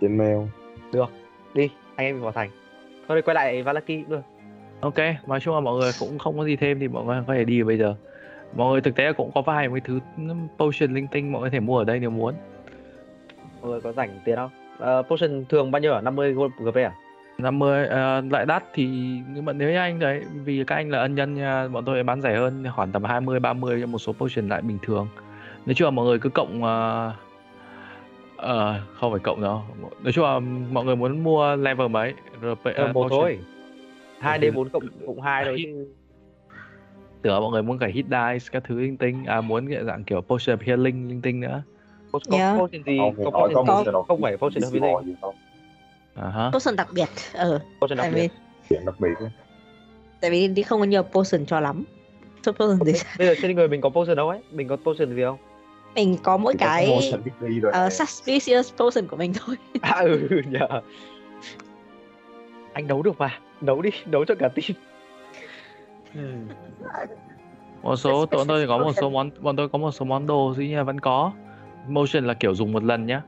Trên mail. Đi anh em mình vào thành. Thôi đi quay lại Valaki cũng được. Ok nói chung là mọi người cũng không có gì thêm thì mọi người có thể đi bây giờ. Mọi người thực tế cũng có vài mấy thứ potion linh tinh mọi người có thể mua ở đây nếu muốn. Mọi người có rảnh tiền không? Ờ, potion thường bao nhiêu à? 50 GP à 50 uh, lại đắt thì nhưng mà nếu như anh đấy vì các anh là ân nhân nha bọn tôi bán rẻ hơn khoảng tầm 20 30 cho một số potion lại bình thường. Nói chung là mọi người cứ cộng ờ, ờ, không phải cộng đâu. Nói chung là mọi người muốn mua level mấy? RP ờ, ờ, một potion. thôi. Hai d bốn cộng cộng hai thôi chứ. Tưởng là mọi người muốn cả hit dice các thứ linh tinh. À muốn cái dạng kiểu potion healing linh tinh nữa. Có, có Yeah. potion gì? Có potion không phải potion healing gì à ha Potion đặc biệt. Potion đặc tại biệt. vì chuyện đặc biệt tại vì đi không có nhiều potion cho lắm. So potion thì bây giờ trên người mình có potion đâu ấy. Mình có potion gì không? Mình có mỗi có cái motion ờ, suspicious potion của mình thôi. à ừ nhờ. Anh đấu được mà. Đấu đi đấu cho cả team. Ừ. một số bọn tôi có một số món bọn tôi có một số món đồ dĩ nhiên vẫn có. Motion là kiểu dùng một lần nhá.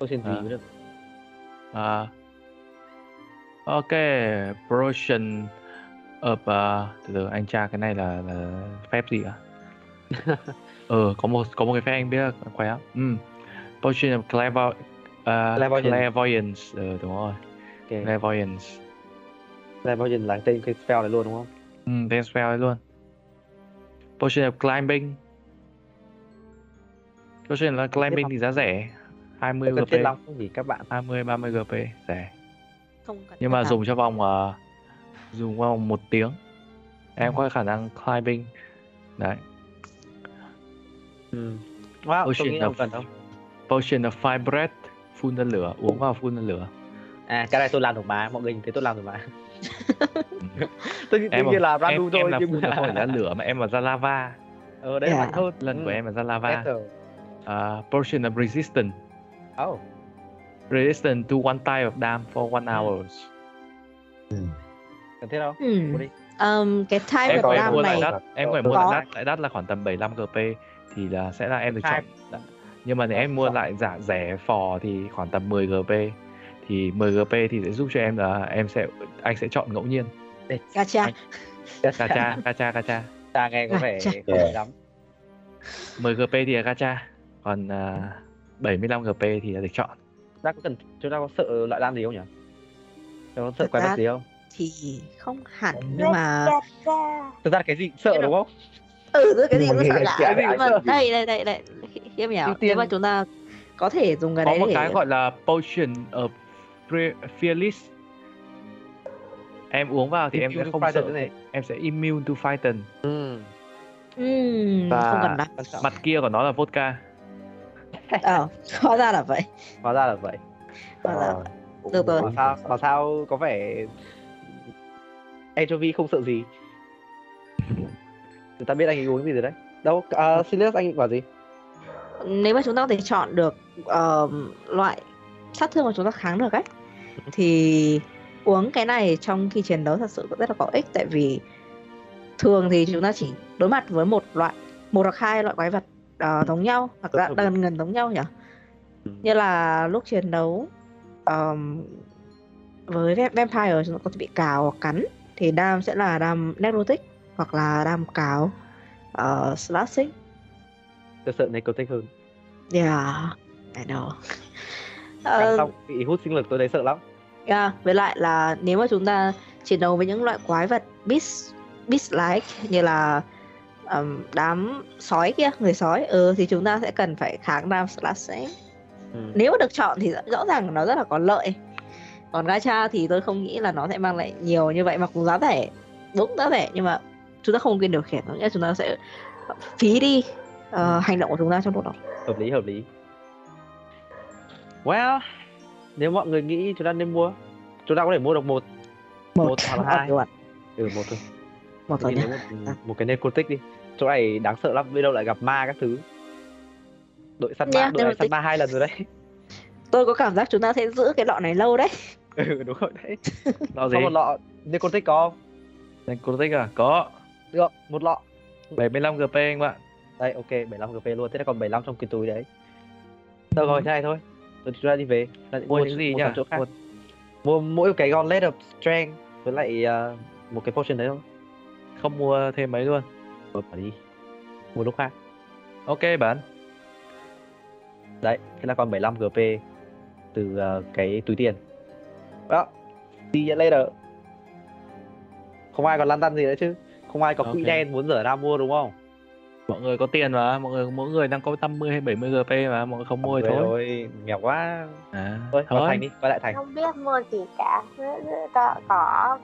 Potion gì À. cũng được à. Ok potion of uh, từ từ anh tra cái này là là phép gì ạ? Ờ có một có một cái phép anh biết khỏe lắm. Ừ. potion of clairvoy uh, Clairvoyance. clairvoyance ừ, đúng rồi. Ok. Clairvoyance. Potion là tên cái spell này luôn đúng không? Ừ, tên spell ấy luôn. Potion of climbing. Potion là climbing thì giá rẻ 20 Không cần GP lắm không vì các bạn? 20 30 GP rẻ. Không cần nhưng mà dùng cho vòng ờ, dùng vòng một tiếng. Em Ừ. có khả năng climbing. Đấy. Ừ. wow tôi Potion nghĩ of- không cần đâu. Potion of fire breath phun ra lửa uống vào phun ra lửa. À cái này tôi làm được mà mọi người nhìn thấy tôi làm được mà. Tôi em nhiên là em, random em thôi là nhưng phun mà không phải ra lửa mà em là ra lava. Ờ đấy Yeah. mạnh hơn. Lần Ừ. của em là ra lava. Uh, potion of resistance oh. Resistance to one type of damage for one Ừ. hours. Cần thiết đâu Hmm. Mua đi. Um, cái type em of dam mua lại này đắt em có thể mua lại đắt lại đắt là khoảng tầm 75 GP thì là sẽ là em được chọn. Hai. nhưng mà nếu em mua lại giả rẻ phò thì khoảng tầm 10 GP thì 10 GP thì sẽ giúp cho em là em sẽ anh sẽ chọn ngẫu nhiên. Gacha. Anh- gacha. Gacha gacha ta nghe có vẻ không lắm. 10 GP thì là gacha. Còn uh, 75 GP thì là được chọn. Ta có cần chúng ta có sợ loại đam gì không nhỉ? Chúng ta có sợ quái vật gì không? thì không hẳn nhưng mà thực ra cái gì sợ đúng không? Ừ cái gì Nhưng cũng sợ. Gacha nhưng mà đây đây đây đây. Hiếm nhỉ Ưu nếu tiên. mà chúng ta có thể dùng cái có đấy một để cái gọi là potion of Fe- fearless. Em uống vào thì em sẽ không sợ. này. em sẽ immune to frighten ừ. Ừm, và không cần mặt kia của nó là vodka Ờ, hóa ra là vậy. hóa ra là vậy. Hóa ra là vậy. Được rồi. bảo sao bảo sao có vẻ anchovy không sợ gì. Người ta biết anh ấy uống gì rồi đấy. Đâu uh, Sirius anh bảo gì? Nếu mà chúng ta có thể chọn được ờm, loại sát thương mà chúng ta kháng được ấy thì uống cái này trong khi chiến đấu thật sự rất là có ích. Tại vì thường thì chúng ta chỉ đối mặt với một loại một hoặc hai loại quái vật ờ, giống nhau hoặc là gần gần giống nhau nhỉ? Ừ. như là lúc chiến đấu ờm, với va- vampire chúng ta có thể bị cào hoặc cắn thì đam sẽ là đam necrotic hoặc là đam cào uh, slashing. Tôi sợ necrotic hơn. Yeah I know. Cắn Ờ, xong bị hút sinh lực tôi thấy sợ lắm. Yeah, với lại là nếu mà chúng ta chiến đấu với những loại quái vật beast beast like như là ừm, đám sói kia, người sói ừ thì chúng ta sẽ cần phải kháng đam slashing. ừ. Nếu mà được chọn thì rõ- ràng nó rất là có lợi. Còn gacha thì tôi không nghĩ là nó sẽ mang lại nhiều như vậy mà cũng giá rẻ. Đúng giá rẻ nhưng mà chúng ta không quyền điều khiển, nghĩa chúng ta sẽ phí đi ờ, hành động của chúng ta trong lúc đó. hợp lý hợp lý well nếu mọi người nghĩ chúng ta nên mua chúng ta có thể mua được một Một, Một hoặc là hai. ừ một thôi một thôi lấy một, một cái necrotic đi. Chỗ này đáng sợ lắm biết đâu lại gặp ma các thứ. Đội săn ma Yeah, đội này săn ma hai lần rồi đấy. Tôi có cảm giác chúng ta sẽ giữ cái lọ này lâu đấy. ừ đúng rồi đấy. Lọ gì Có một lọ. Necrotic có không? Necrotic à? Có. Được một lọ. 75 gp anh bạn. Đây ok 75 gp luôn. Thế là còn 75 trong cái túi đấy. Được rồi thế này thôi. Rồi chúng ta đi về. Chúng ta đi mua những gì mua nhá chỗ khác. Mua- mua mỗi cái gauntlet of strength với lại ờ, một cái potion đấy thôi không mua thêm mấy luôn. Bỏ đi. Một lúc khác. Ok bạn. Đấy thế là còn 75 gp từ ờ, cái túi tiền. Đó see you later không ai còn lăn tăn gì nữa chứ. Không ai có quỹ Ok. đen muốn rửa ra mua đúng không? Mọi người có tiền mà mọi người mỗi người đang có 50 hay 70 gp mà mọi người không mua thì thôi. thôi nghèo quá. À, thôi thôi. thành đi quay lại thành. Không biết mua gì cả. Có, có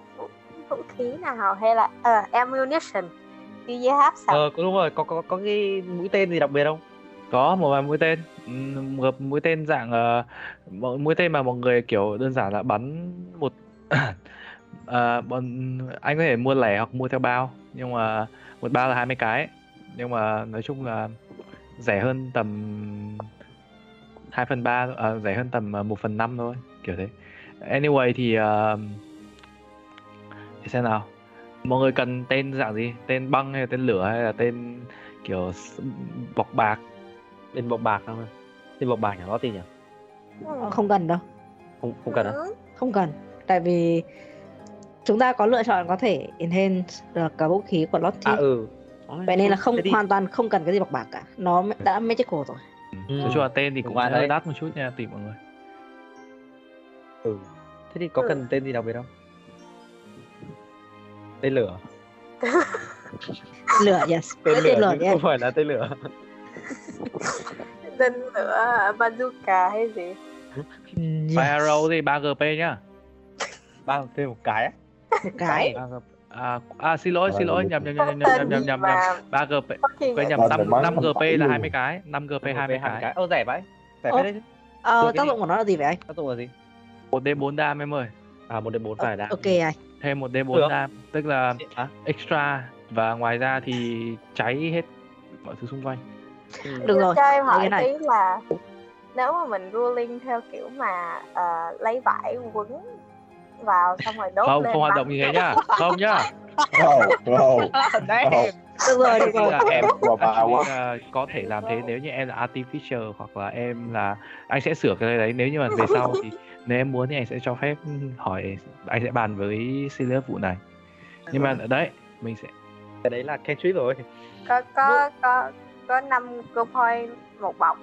vũ- khí nào? Hay là ờ ammunition. Do you have some? Ờ đúng rồi có có có cái mũi tên gì đặc biệt không? Có một vài mũi tên. Một mũi tên dạng uh, mũi tên mà mọi người kiểu đơn giản là bắn một uh, bọn anh có thể mua lẻ hoặc mua theo bao nhưng mà một bao là 20 cái. Nhưng mà nói chung là rẻ hơn tầm 2 phần 3 uh, ờ, rẻ hơn tầm 1 phần 5 thôi kiểu thế. Anyway thì uh, để xem nào mọi người cần tên dạng gì tên băng hay là tên lửa hay là tên kiểu bọc bạc tên bọc bạc không tên bọc bạc nhỉ nó gì nhỉ Ừ. Không cần đâu. không không cần Ừ. không cần tại vì chúng ta có lựa chọn có thể enhance được cả vũ khí của Lottie à ừ vậy nên là không đi. hoàn toàn không cần cái gì bọc bạc cả nó đã magical rồi Ừ. nói chung là tên thì cũng sẽ hơi đây. đắt một chút nha tùy mọi người ừ thế thì có Ừ. cần tên gì đặc biệt không tên lửa. Lửa yes. Tên lửa lửa yes không phải là tên lửa. Tên lửa bazooka hay gì? Fire Arrow thì 3 GP nhá. Ba thêm một cái một cái? 3 GP. À, à xin lỗi xin lỗi nhầm nhầm nhầm nhầm nhầm nhầm nhầm 3 GP quên nhầm Ba 5 mười mấy 5 không GP là luôn. 20 cái. 5 GP 20 hai cái. cái. Ô rẻ vậy. Rẻ phết đấy ờ, tác dụng của nó là gì vậy anh? Tác dụng là gì? 1D4 đam em ơi. À một đến bốn phải đã ok anh thêm 1D4 Được. đam tức là à extra và ngoài ra thì cháy hết mọi thứ xung quanh. Ừ. được rồi cho em hỏi cái này. tí là nếu mà mình ruling theo kiểu mà ờ, lấy vải quấn vào xong rồi đốt không lên không hoạt động như thế nhá. Không nhá. Không, không. Đấy. được rồi được Tức rồi. là em là có thể làm thế nếu như em là artificial hoặc là em là anh sẽ sửa cái đấy nếu như mà về sau thì nếu em muốn thì anh sẽ cho phép hỏi anh sẽ bàn với Sirius vụ này. Nhưng mà ở đấy mình sẽ cái đấy là cantrip rồi. Có có có có năm cơ point một bọc.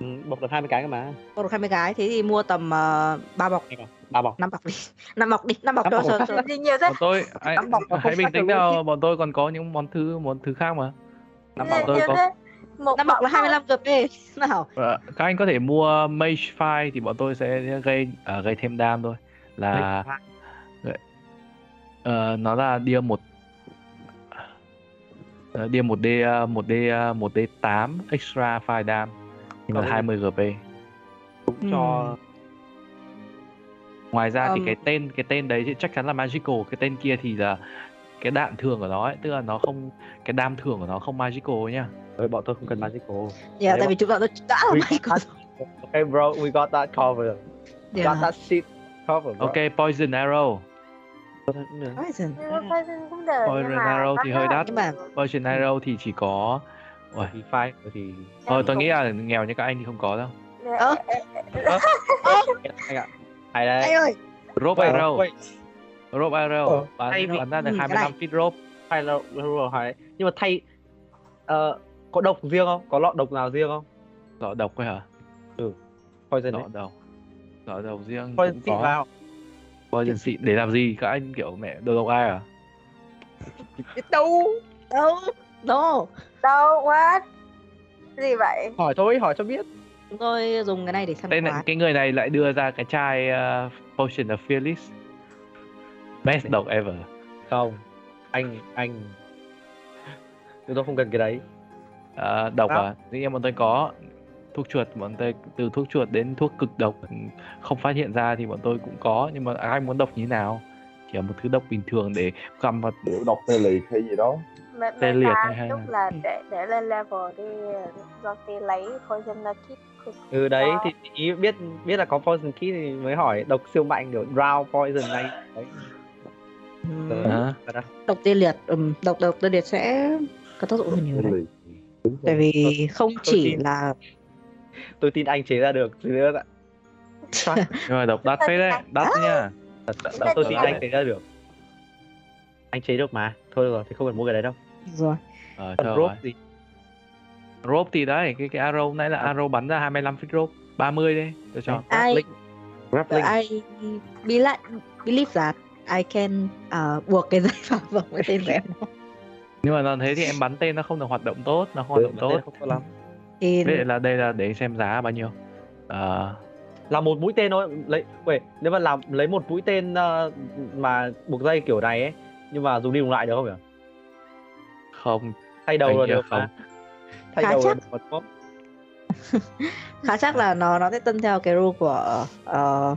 Ừ, bọc được 20 cái cơ mà. Có được 20 cái thế thì mua tầm uh, 3 bọc. Ba bọc. Năm bọc đi năm bọc đi năm bọc cho bọc. cho. gì nhiều thế. Bọn tôi bọc. hãy bình tĩnh nào bọn tôi còn có những món thứ món thứ khác mà. Năm bọc tôi có- thế một năm bọc là 25 GP nào các anh có thể mua mage file thì bọn tôi sẽ gây à, gây thêm đam thôi là ờ, nó là deal một uh, Ờ, Dia 1D ờ, 1D ờ, 1D8 extra fire dam nhưng mà Ừ. 20 GP. cũng cho Ngoài ra thì Ừm. cái tên cái tên đấy thì chắc chắn là magical, cái tên kia thì là cái đạn thường của nó ấy, tức là nó không cái đam thường của nó không magical nhá. Ơi, bọn tôi không cần magical Yeah, Đấy, tại vì chúng ta đã đã got that- Okay bro, we got that covered. Got Yeah. that shit covered. bro. Ok, poison arrow. Poison. Mà Poison cũng được Poison nhưng mà Arrow thì hơi là đắt. Mà-. Poison arrow thì chỉ có Uầy, Thì fine thì Thôi tôi Em nghĩ là nghèo như các anh thì không có đâu. Ơ. anh ạ. Hay đấy. Anh ơi, Rope Ờ, arrow, rope arrow, Ờ, vì- bắn ra được Ừ, cái 25 feet rope. hay là. Nhưng mà thay ờ, có độc riêng không? Có lọ độc nào riêng không? Lọ độc ấy hả? Poison Lọ độc. Lọ độc riêng Poison cũng xịn có. vào. Poison xịn để làm gì? Các anh kiểu mẹ đồ độc ai à? Đâu? đâu, no. đâu what gì vậy Hỏi thôi, hỏi cho biết. Chúng tôi dùng cái này để săn quái. cái người này lại đưa ra cái chai uh, potion of fearless. Best độc ever. Không. Anh anh Chúng tôi không cần cái đấy. Ờ, độc Sao? à? Dĩ nhiên bọn tôi có thuốc chuột bọn tôi từ thuốc chuột đến thuốc cực độc không phát hiện ra thì bọn tôi cũng có nhưng mà ai muốn độc như nào chỉ là một thứ độc bình thường để găm vào kiểu độc tê liệt hay gì đó Mẹ, Tê liệt hay hay lúc là- để để lên level đi do tí lấy poison kit Ừ đấy thì ý biết biết là có poison key thì mới hỏi độc siêu mạnh kiểu round poison này. Đấy. Thật á. Độc tê liệt, ừm, độc độc tê liệt sẽ có tác dụng hơn nhiều tê đấy. Tại vì không chỉ tin. là Tôi tin anh chế ra được. Gì nữa ạ? nhưng mà độc đắt phết đấy đắt nha tôi tin anh chế ra được. Anh chế được mà. Thôi được rồi thì không cần mua cái đấy đâu. rồi. ờ thôi rope rồi. gì? rope thì đấy cái cái arrow nãy là arrow bắn ra 25 feet rope 30 đi tôi cho Ai. Grappling. I believe, believe that I can uh, buộc cái dây vào vòng cái tên của em nhưng mà nó thế thì em bắn tên nó không được hoạt động tốt nó không hoạt động tốt Không tốt lắm. thì Vậy là đây là để xem giá bao nhiêu Ờ, là một mũi tên thôi lấy wait, nếu mà làm lấy một mũi tên ờ, mà buộc dây kiểu này ấy nhưng mà dùng đi dùng lại được không nhỉ không thay đầu là được không. mà thay Khá đầu là chắc. không? khá chắc là nó nó sẽ tuân theo cái rule của ờ,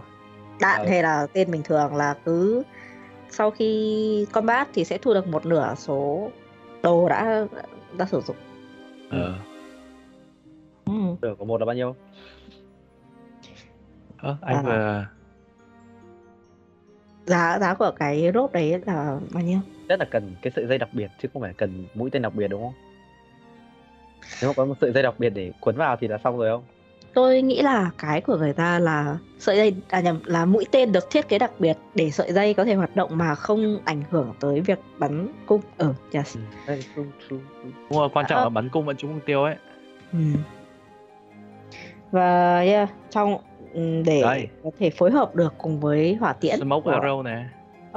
đạn hay là tên bình thường là cứ sau khi combat thì sẽ thu được một nửa số đồ đã đã sử dụng. ờ Ừ. được có một là bao nhiêu Ơ, anh À. vừa Giá giá của cái rope đấy là bao nhiêu? rất là cần cái sợi dây đặc biệt chứ không phải cần mũi tên đặc biệt đúng không nếu mà có một sợi dây đặc biệt để quấn vào thì là xong rồi không Tôi nghĩ là cái của người ta là sợi dây à nhầm là mũi tên được thiết kế đặc biệt để sợi dây có thể hoạt động mà không ảnh hưởng tới việc bắn cung. Yes. Đây, true, true, true. đúng rồi quan trọng Ờ. là bắn cung vẫn trúng mục tiêu ấy Ừ. Và yeah, trong ừ, để Đây. có thể phối hợp được cùng với hỏa tiễn smoke của arrow này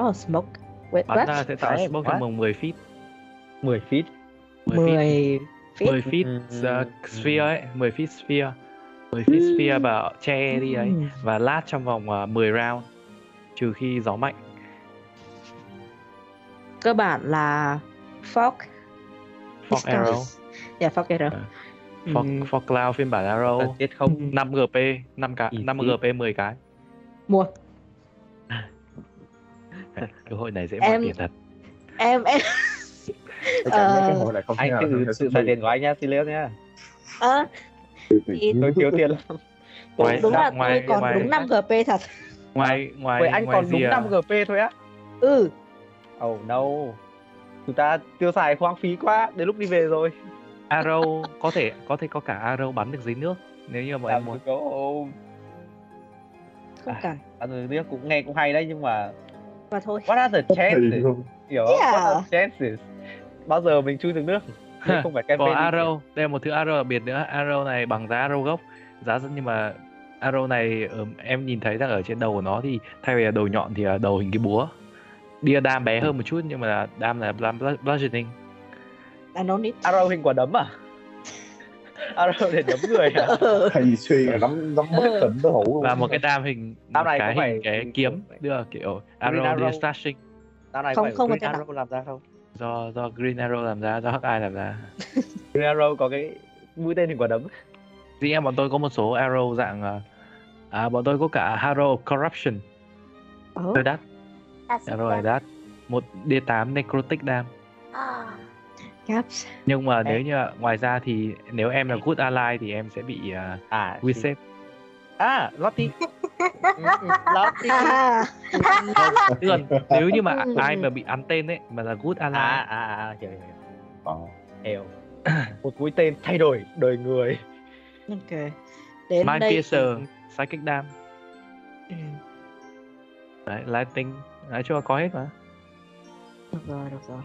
Oh, smoke. Wait, bắn what? ra sẽ tạo Đấy, smoke trong vòng 10 feet 10 feet 10 feet 10 feet. 10 feet Ừ. uh, sphere ấy 10 feet sphere 10 feet sphere và che đi ấy và lát trong vòng uh, 10 round trừ khi gió mạnh Cơ bản là fog. fog arrow Yeah, fog arrow. Ờ. Ừ. fog, fog cloud phiên bản arrow cần thiết không 5 GP 5 cái Easy. 5 GP 10 cái Mua. cơ hội này dễ Em- mất tiền thật Em em Ờ, cái này không thể anh tự xài hiện. tiền của anh nhá Silius nhá ờ, Tự thì tôi thiếu tiền lắm Ngoài- đúng là ngoài- tôi còn ngoài- đúng 5 GP thật. ngoài ngoài vậy anh ngoài còn đúng rìa- 5 GP thôi á Ừ, oh no chúng ta tiêu xài hoang phí quá đến lúc đi về rồi arrow có thể có thể có cả arrow bắn được dưới nước nếu như mà em muốn có không À. cần. ăn rồi nước cũng nghe cũng hay đấy nhưng mà Và thôi. what are the chances hiểu không? Yeah. what are the chances bao giờ mình chui xuống nước Nếu không phải có campaign đi arrow đây là một thứ arrow đặc biệt nữa. Arrow này bằng giá arrow gốc. Giá nhưng mà arrow này em nhìn thấy rằng ở trên đầu của nó thì thay vì là đầu nhọn thì là đầu hình cái búa. Bia đam bé hơn một chút nhưng mà đam là đam bludgeoning. I don't need. arrow hình quả đấm à? Arrow để đấm người à? Ừ. Vì xuyên là nắm hết tỉnh đối thủ luôn. và một cái đam hình Đam này cái có phải hình cái hình kiếm đưa kiểu arrow arrow. slashing tao này Không, phải không có arrow làm ra không do do Green Arrow làm ra do Hắc Eye làm ra. Green Arrow có cái mũi tên hình quả đấm. Riêng em bọn tôi có một số arrow dạng ờ, à, bọn tôi có cả Arrow of Corruption. Hơi đắt. Arrow này đắt. Một D8 Necrotic Dam caps. nhưng mà nếu Em- như ngoài ra thì nếu em là good ally thì em sẽ bị uh, à save à Lottie. Ừ, ừ, Lottie. À, tức là nếu như mà ai mà bị ăn tên ấy mà là good ally. À à à hiểu hiểu hiểu. Ờ. hiểu. Một mũi tên thay đổi đời người. Ok. Đến Mind đây Piercer thì- Psychic Dam. Ừ, đấy Lightning. Nói chung là có hết mà. Được rồi, được rồi.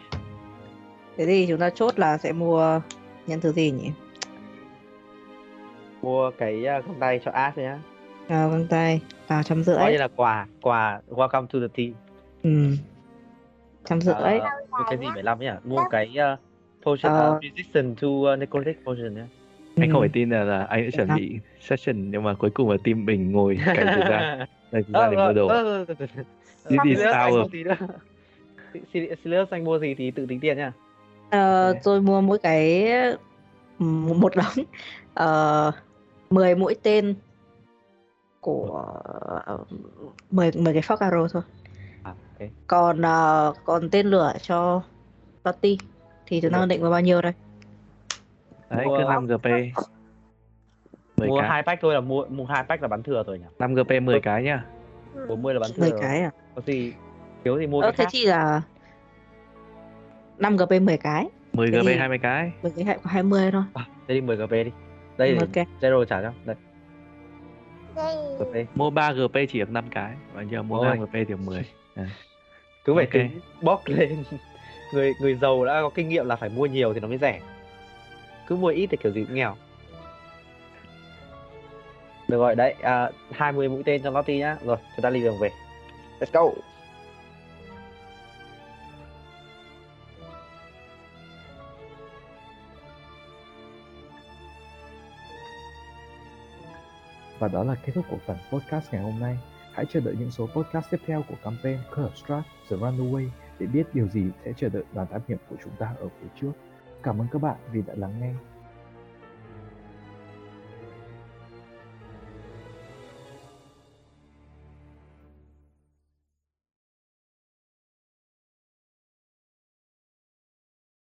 Thế thì chúng ta chốt là sẽ mua nhân thứ gì nhỉ? Mua cái uh, găng tay cho Ash nhá À, găng tay vào trăm rưỡi. coi như là quà quà welcome to the team Ừ. Trăm rưỡi. Ờ, mua cái gì 15 nhỉ mua cái uh, potion Ờ. uh, resistant to uh, necrotic potion nhá anh không Ừ. phải tin là, là anh đã chuẩn Dạ. bị session nhưng mà cuối cùng là team mình ngồi cày thời gian dành thời Ờ, để mua đồ ờ, ờ, This is Sirius, anh mua gì thì tự tính tiền nha Ờ, tôi mua mỗi cái ừm, một đống ờ, 10 mũi tên của ờ, 10 10 cái Fog Arrow thôi. à, ok Còn ờ, còn tên lửa cho Lottie thì chúng ta Được. định vào bao nhiêu đây? đấy Mua- cứ 5 GP 10 mua cái hai pack thôi là mua mua hai pack là bắn thừa rồi nhỉ 5 GP 10 cái nhá ừ. 40 là bắn thừa 10 rồi cái à? có gì thiếu thì mua Ờ, cái thế khác thì là 5 GP 10 cái, 10 Thế GP thì- 20 cái 10 cái có 20 thôi. à, thế đi 10 GP đi đây Ok. để Zero trả cho đây. GP mua 3 GP chỉ được 5 cái. Và giờ mua Ôi. 5 GP thì được 10 cứ phải Ok. tính bóc lên. Người người giàu đã có kinh nghiệm là phải mua nhiều thì nó mới rẻ. Cứ mua ít thì kiểu gì cũng nghèo. Được rồi đấy à, 20 mũi tên cho Lottie nhá. Rồi chúng ta đi đường về. Let's go Và đó là kết thúc của phần podcast ngày hôm nay. Hãy chờ đợi những số podcast tiếp theo của campaign Curse Strike The Runaway để biết điều gì sẽ chờ đợi đoàn thám hiểm của chúng ta ở phía trước. Cảm ơn các bạn vì đã lắng nghe.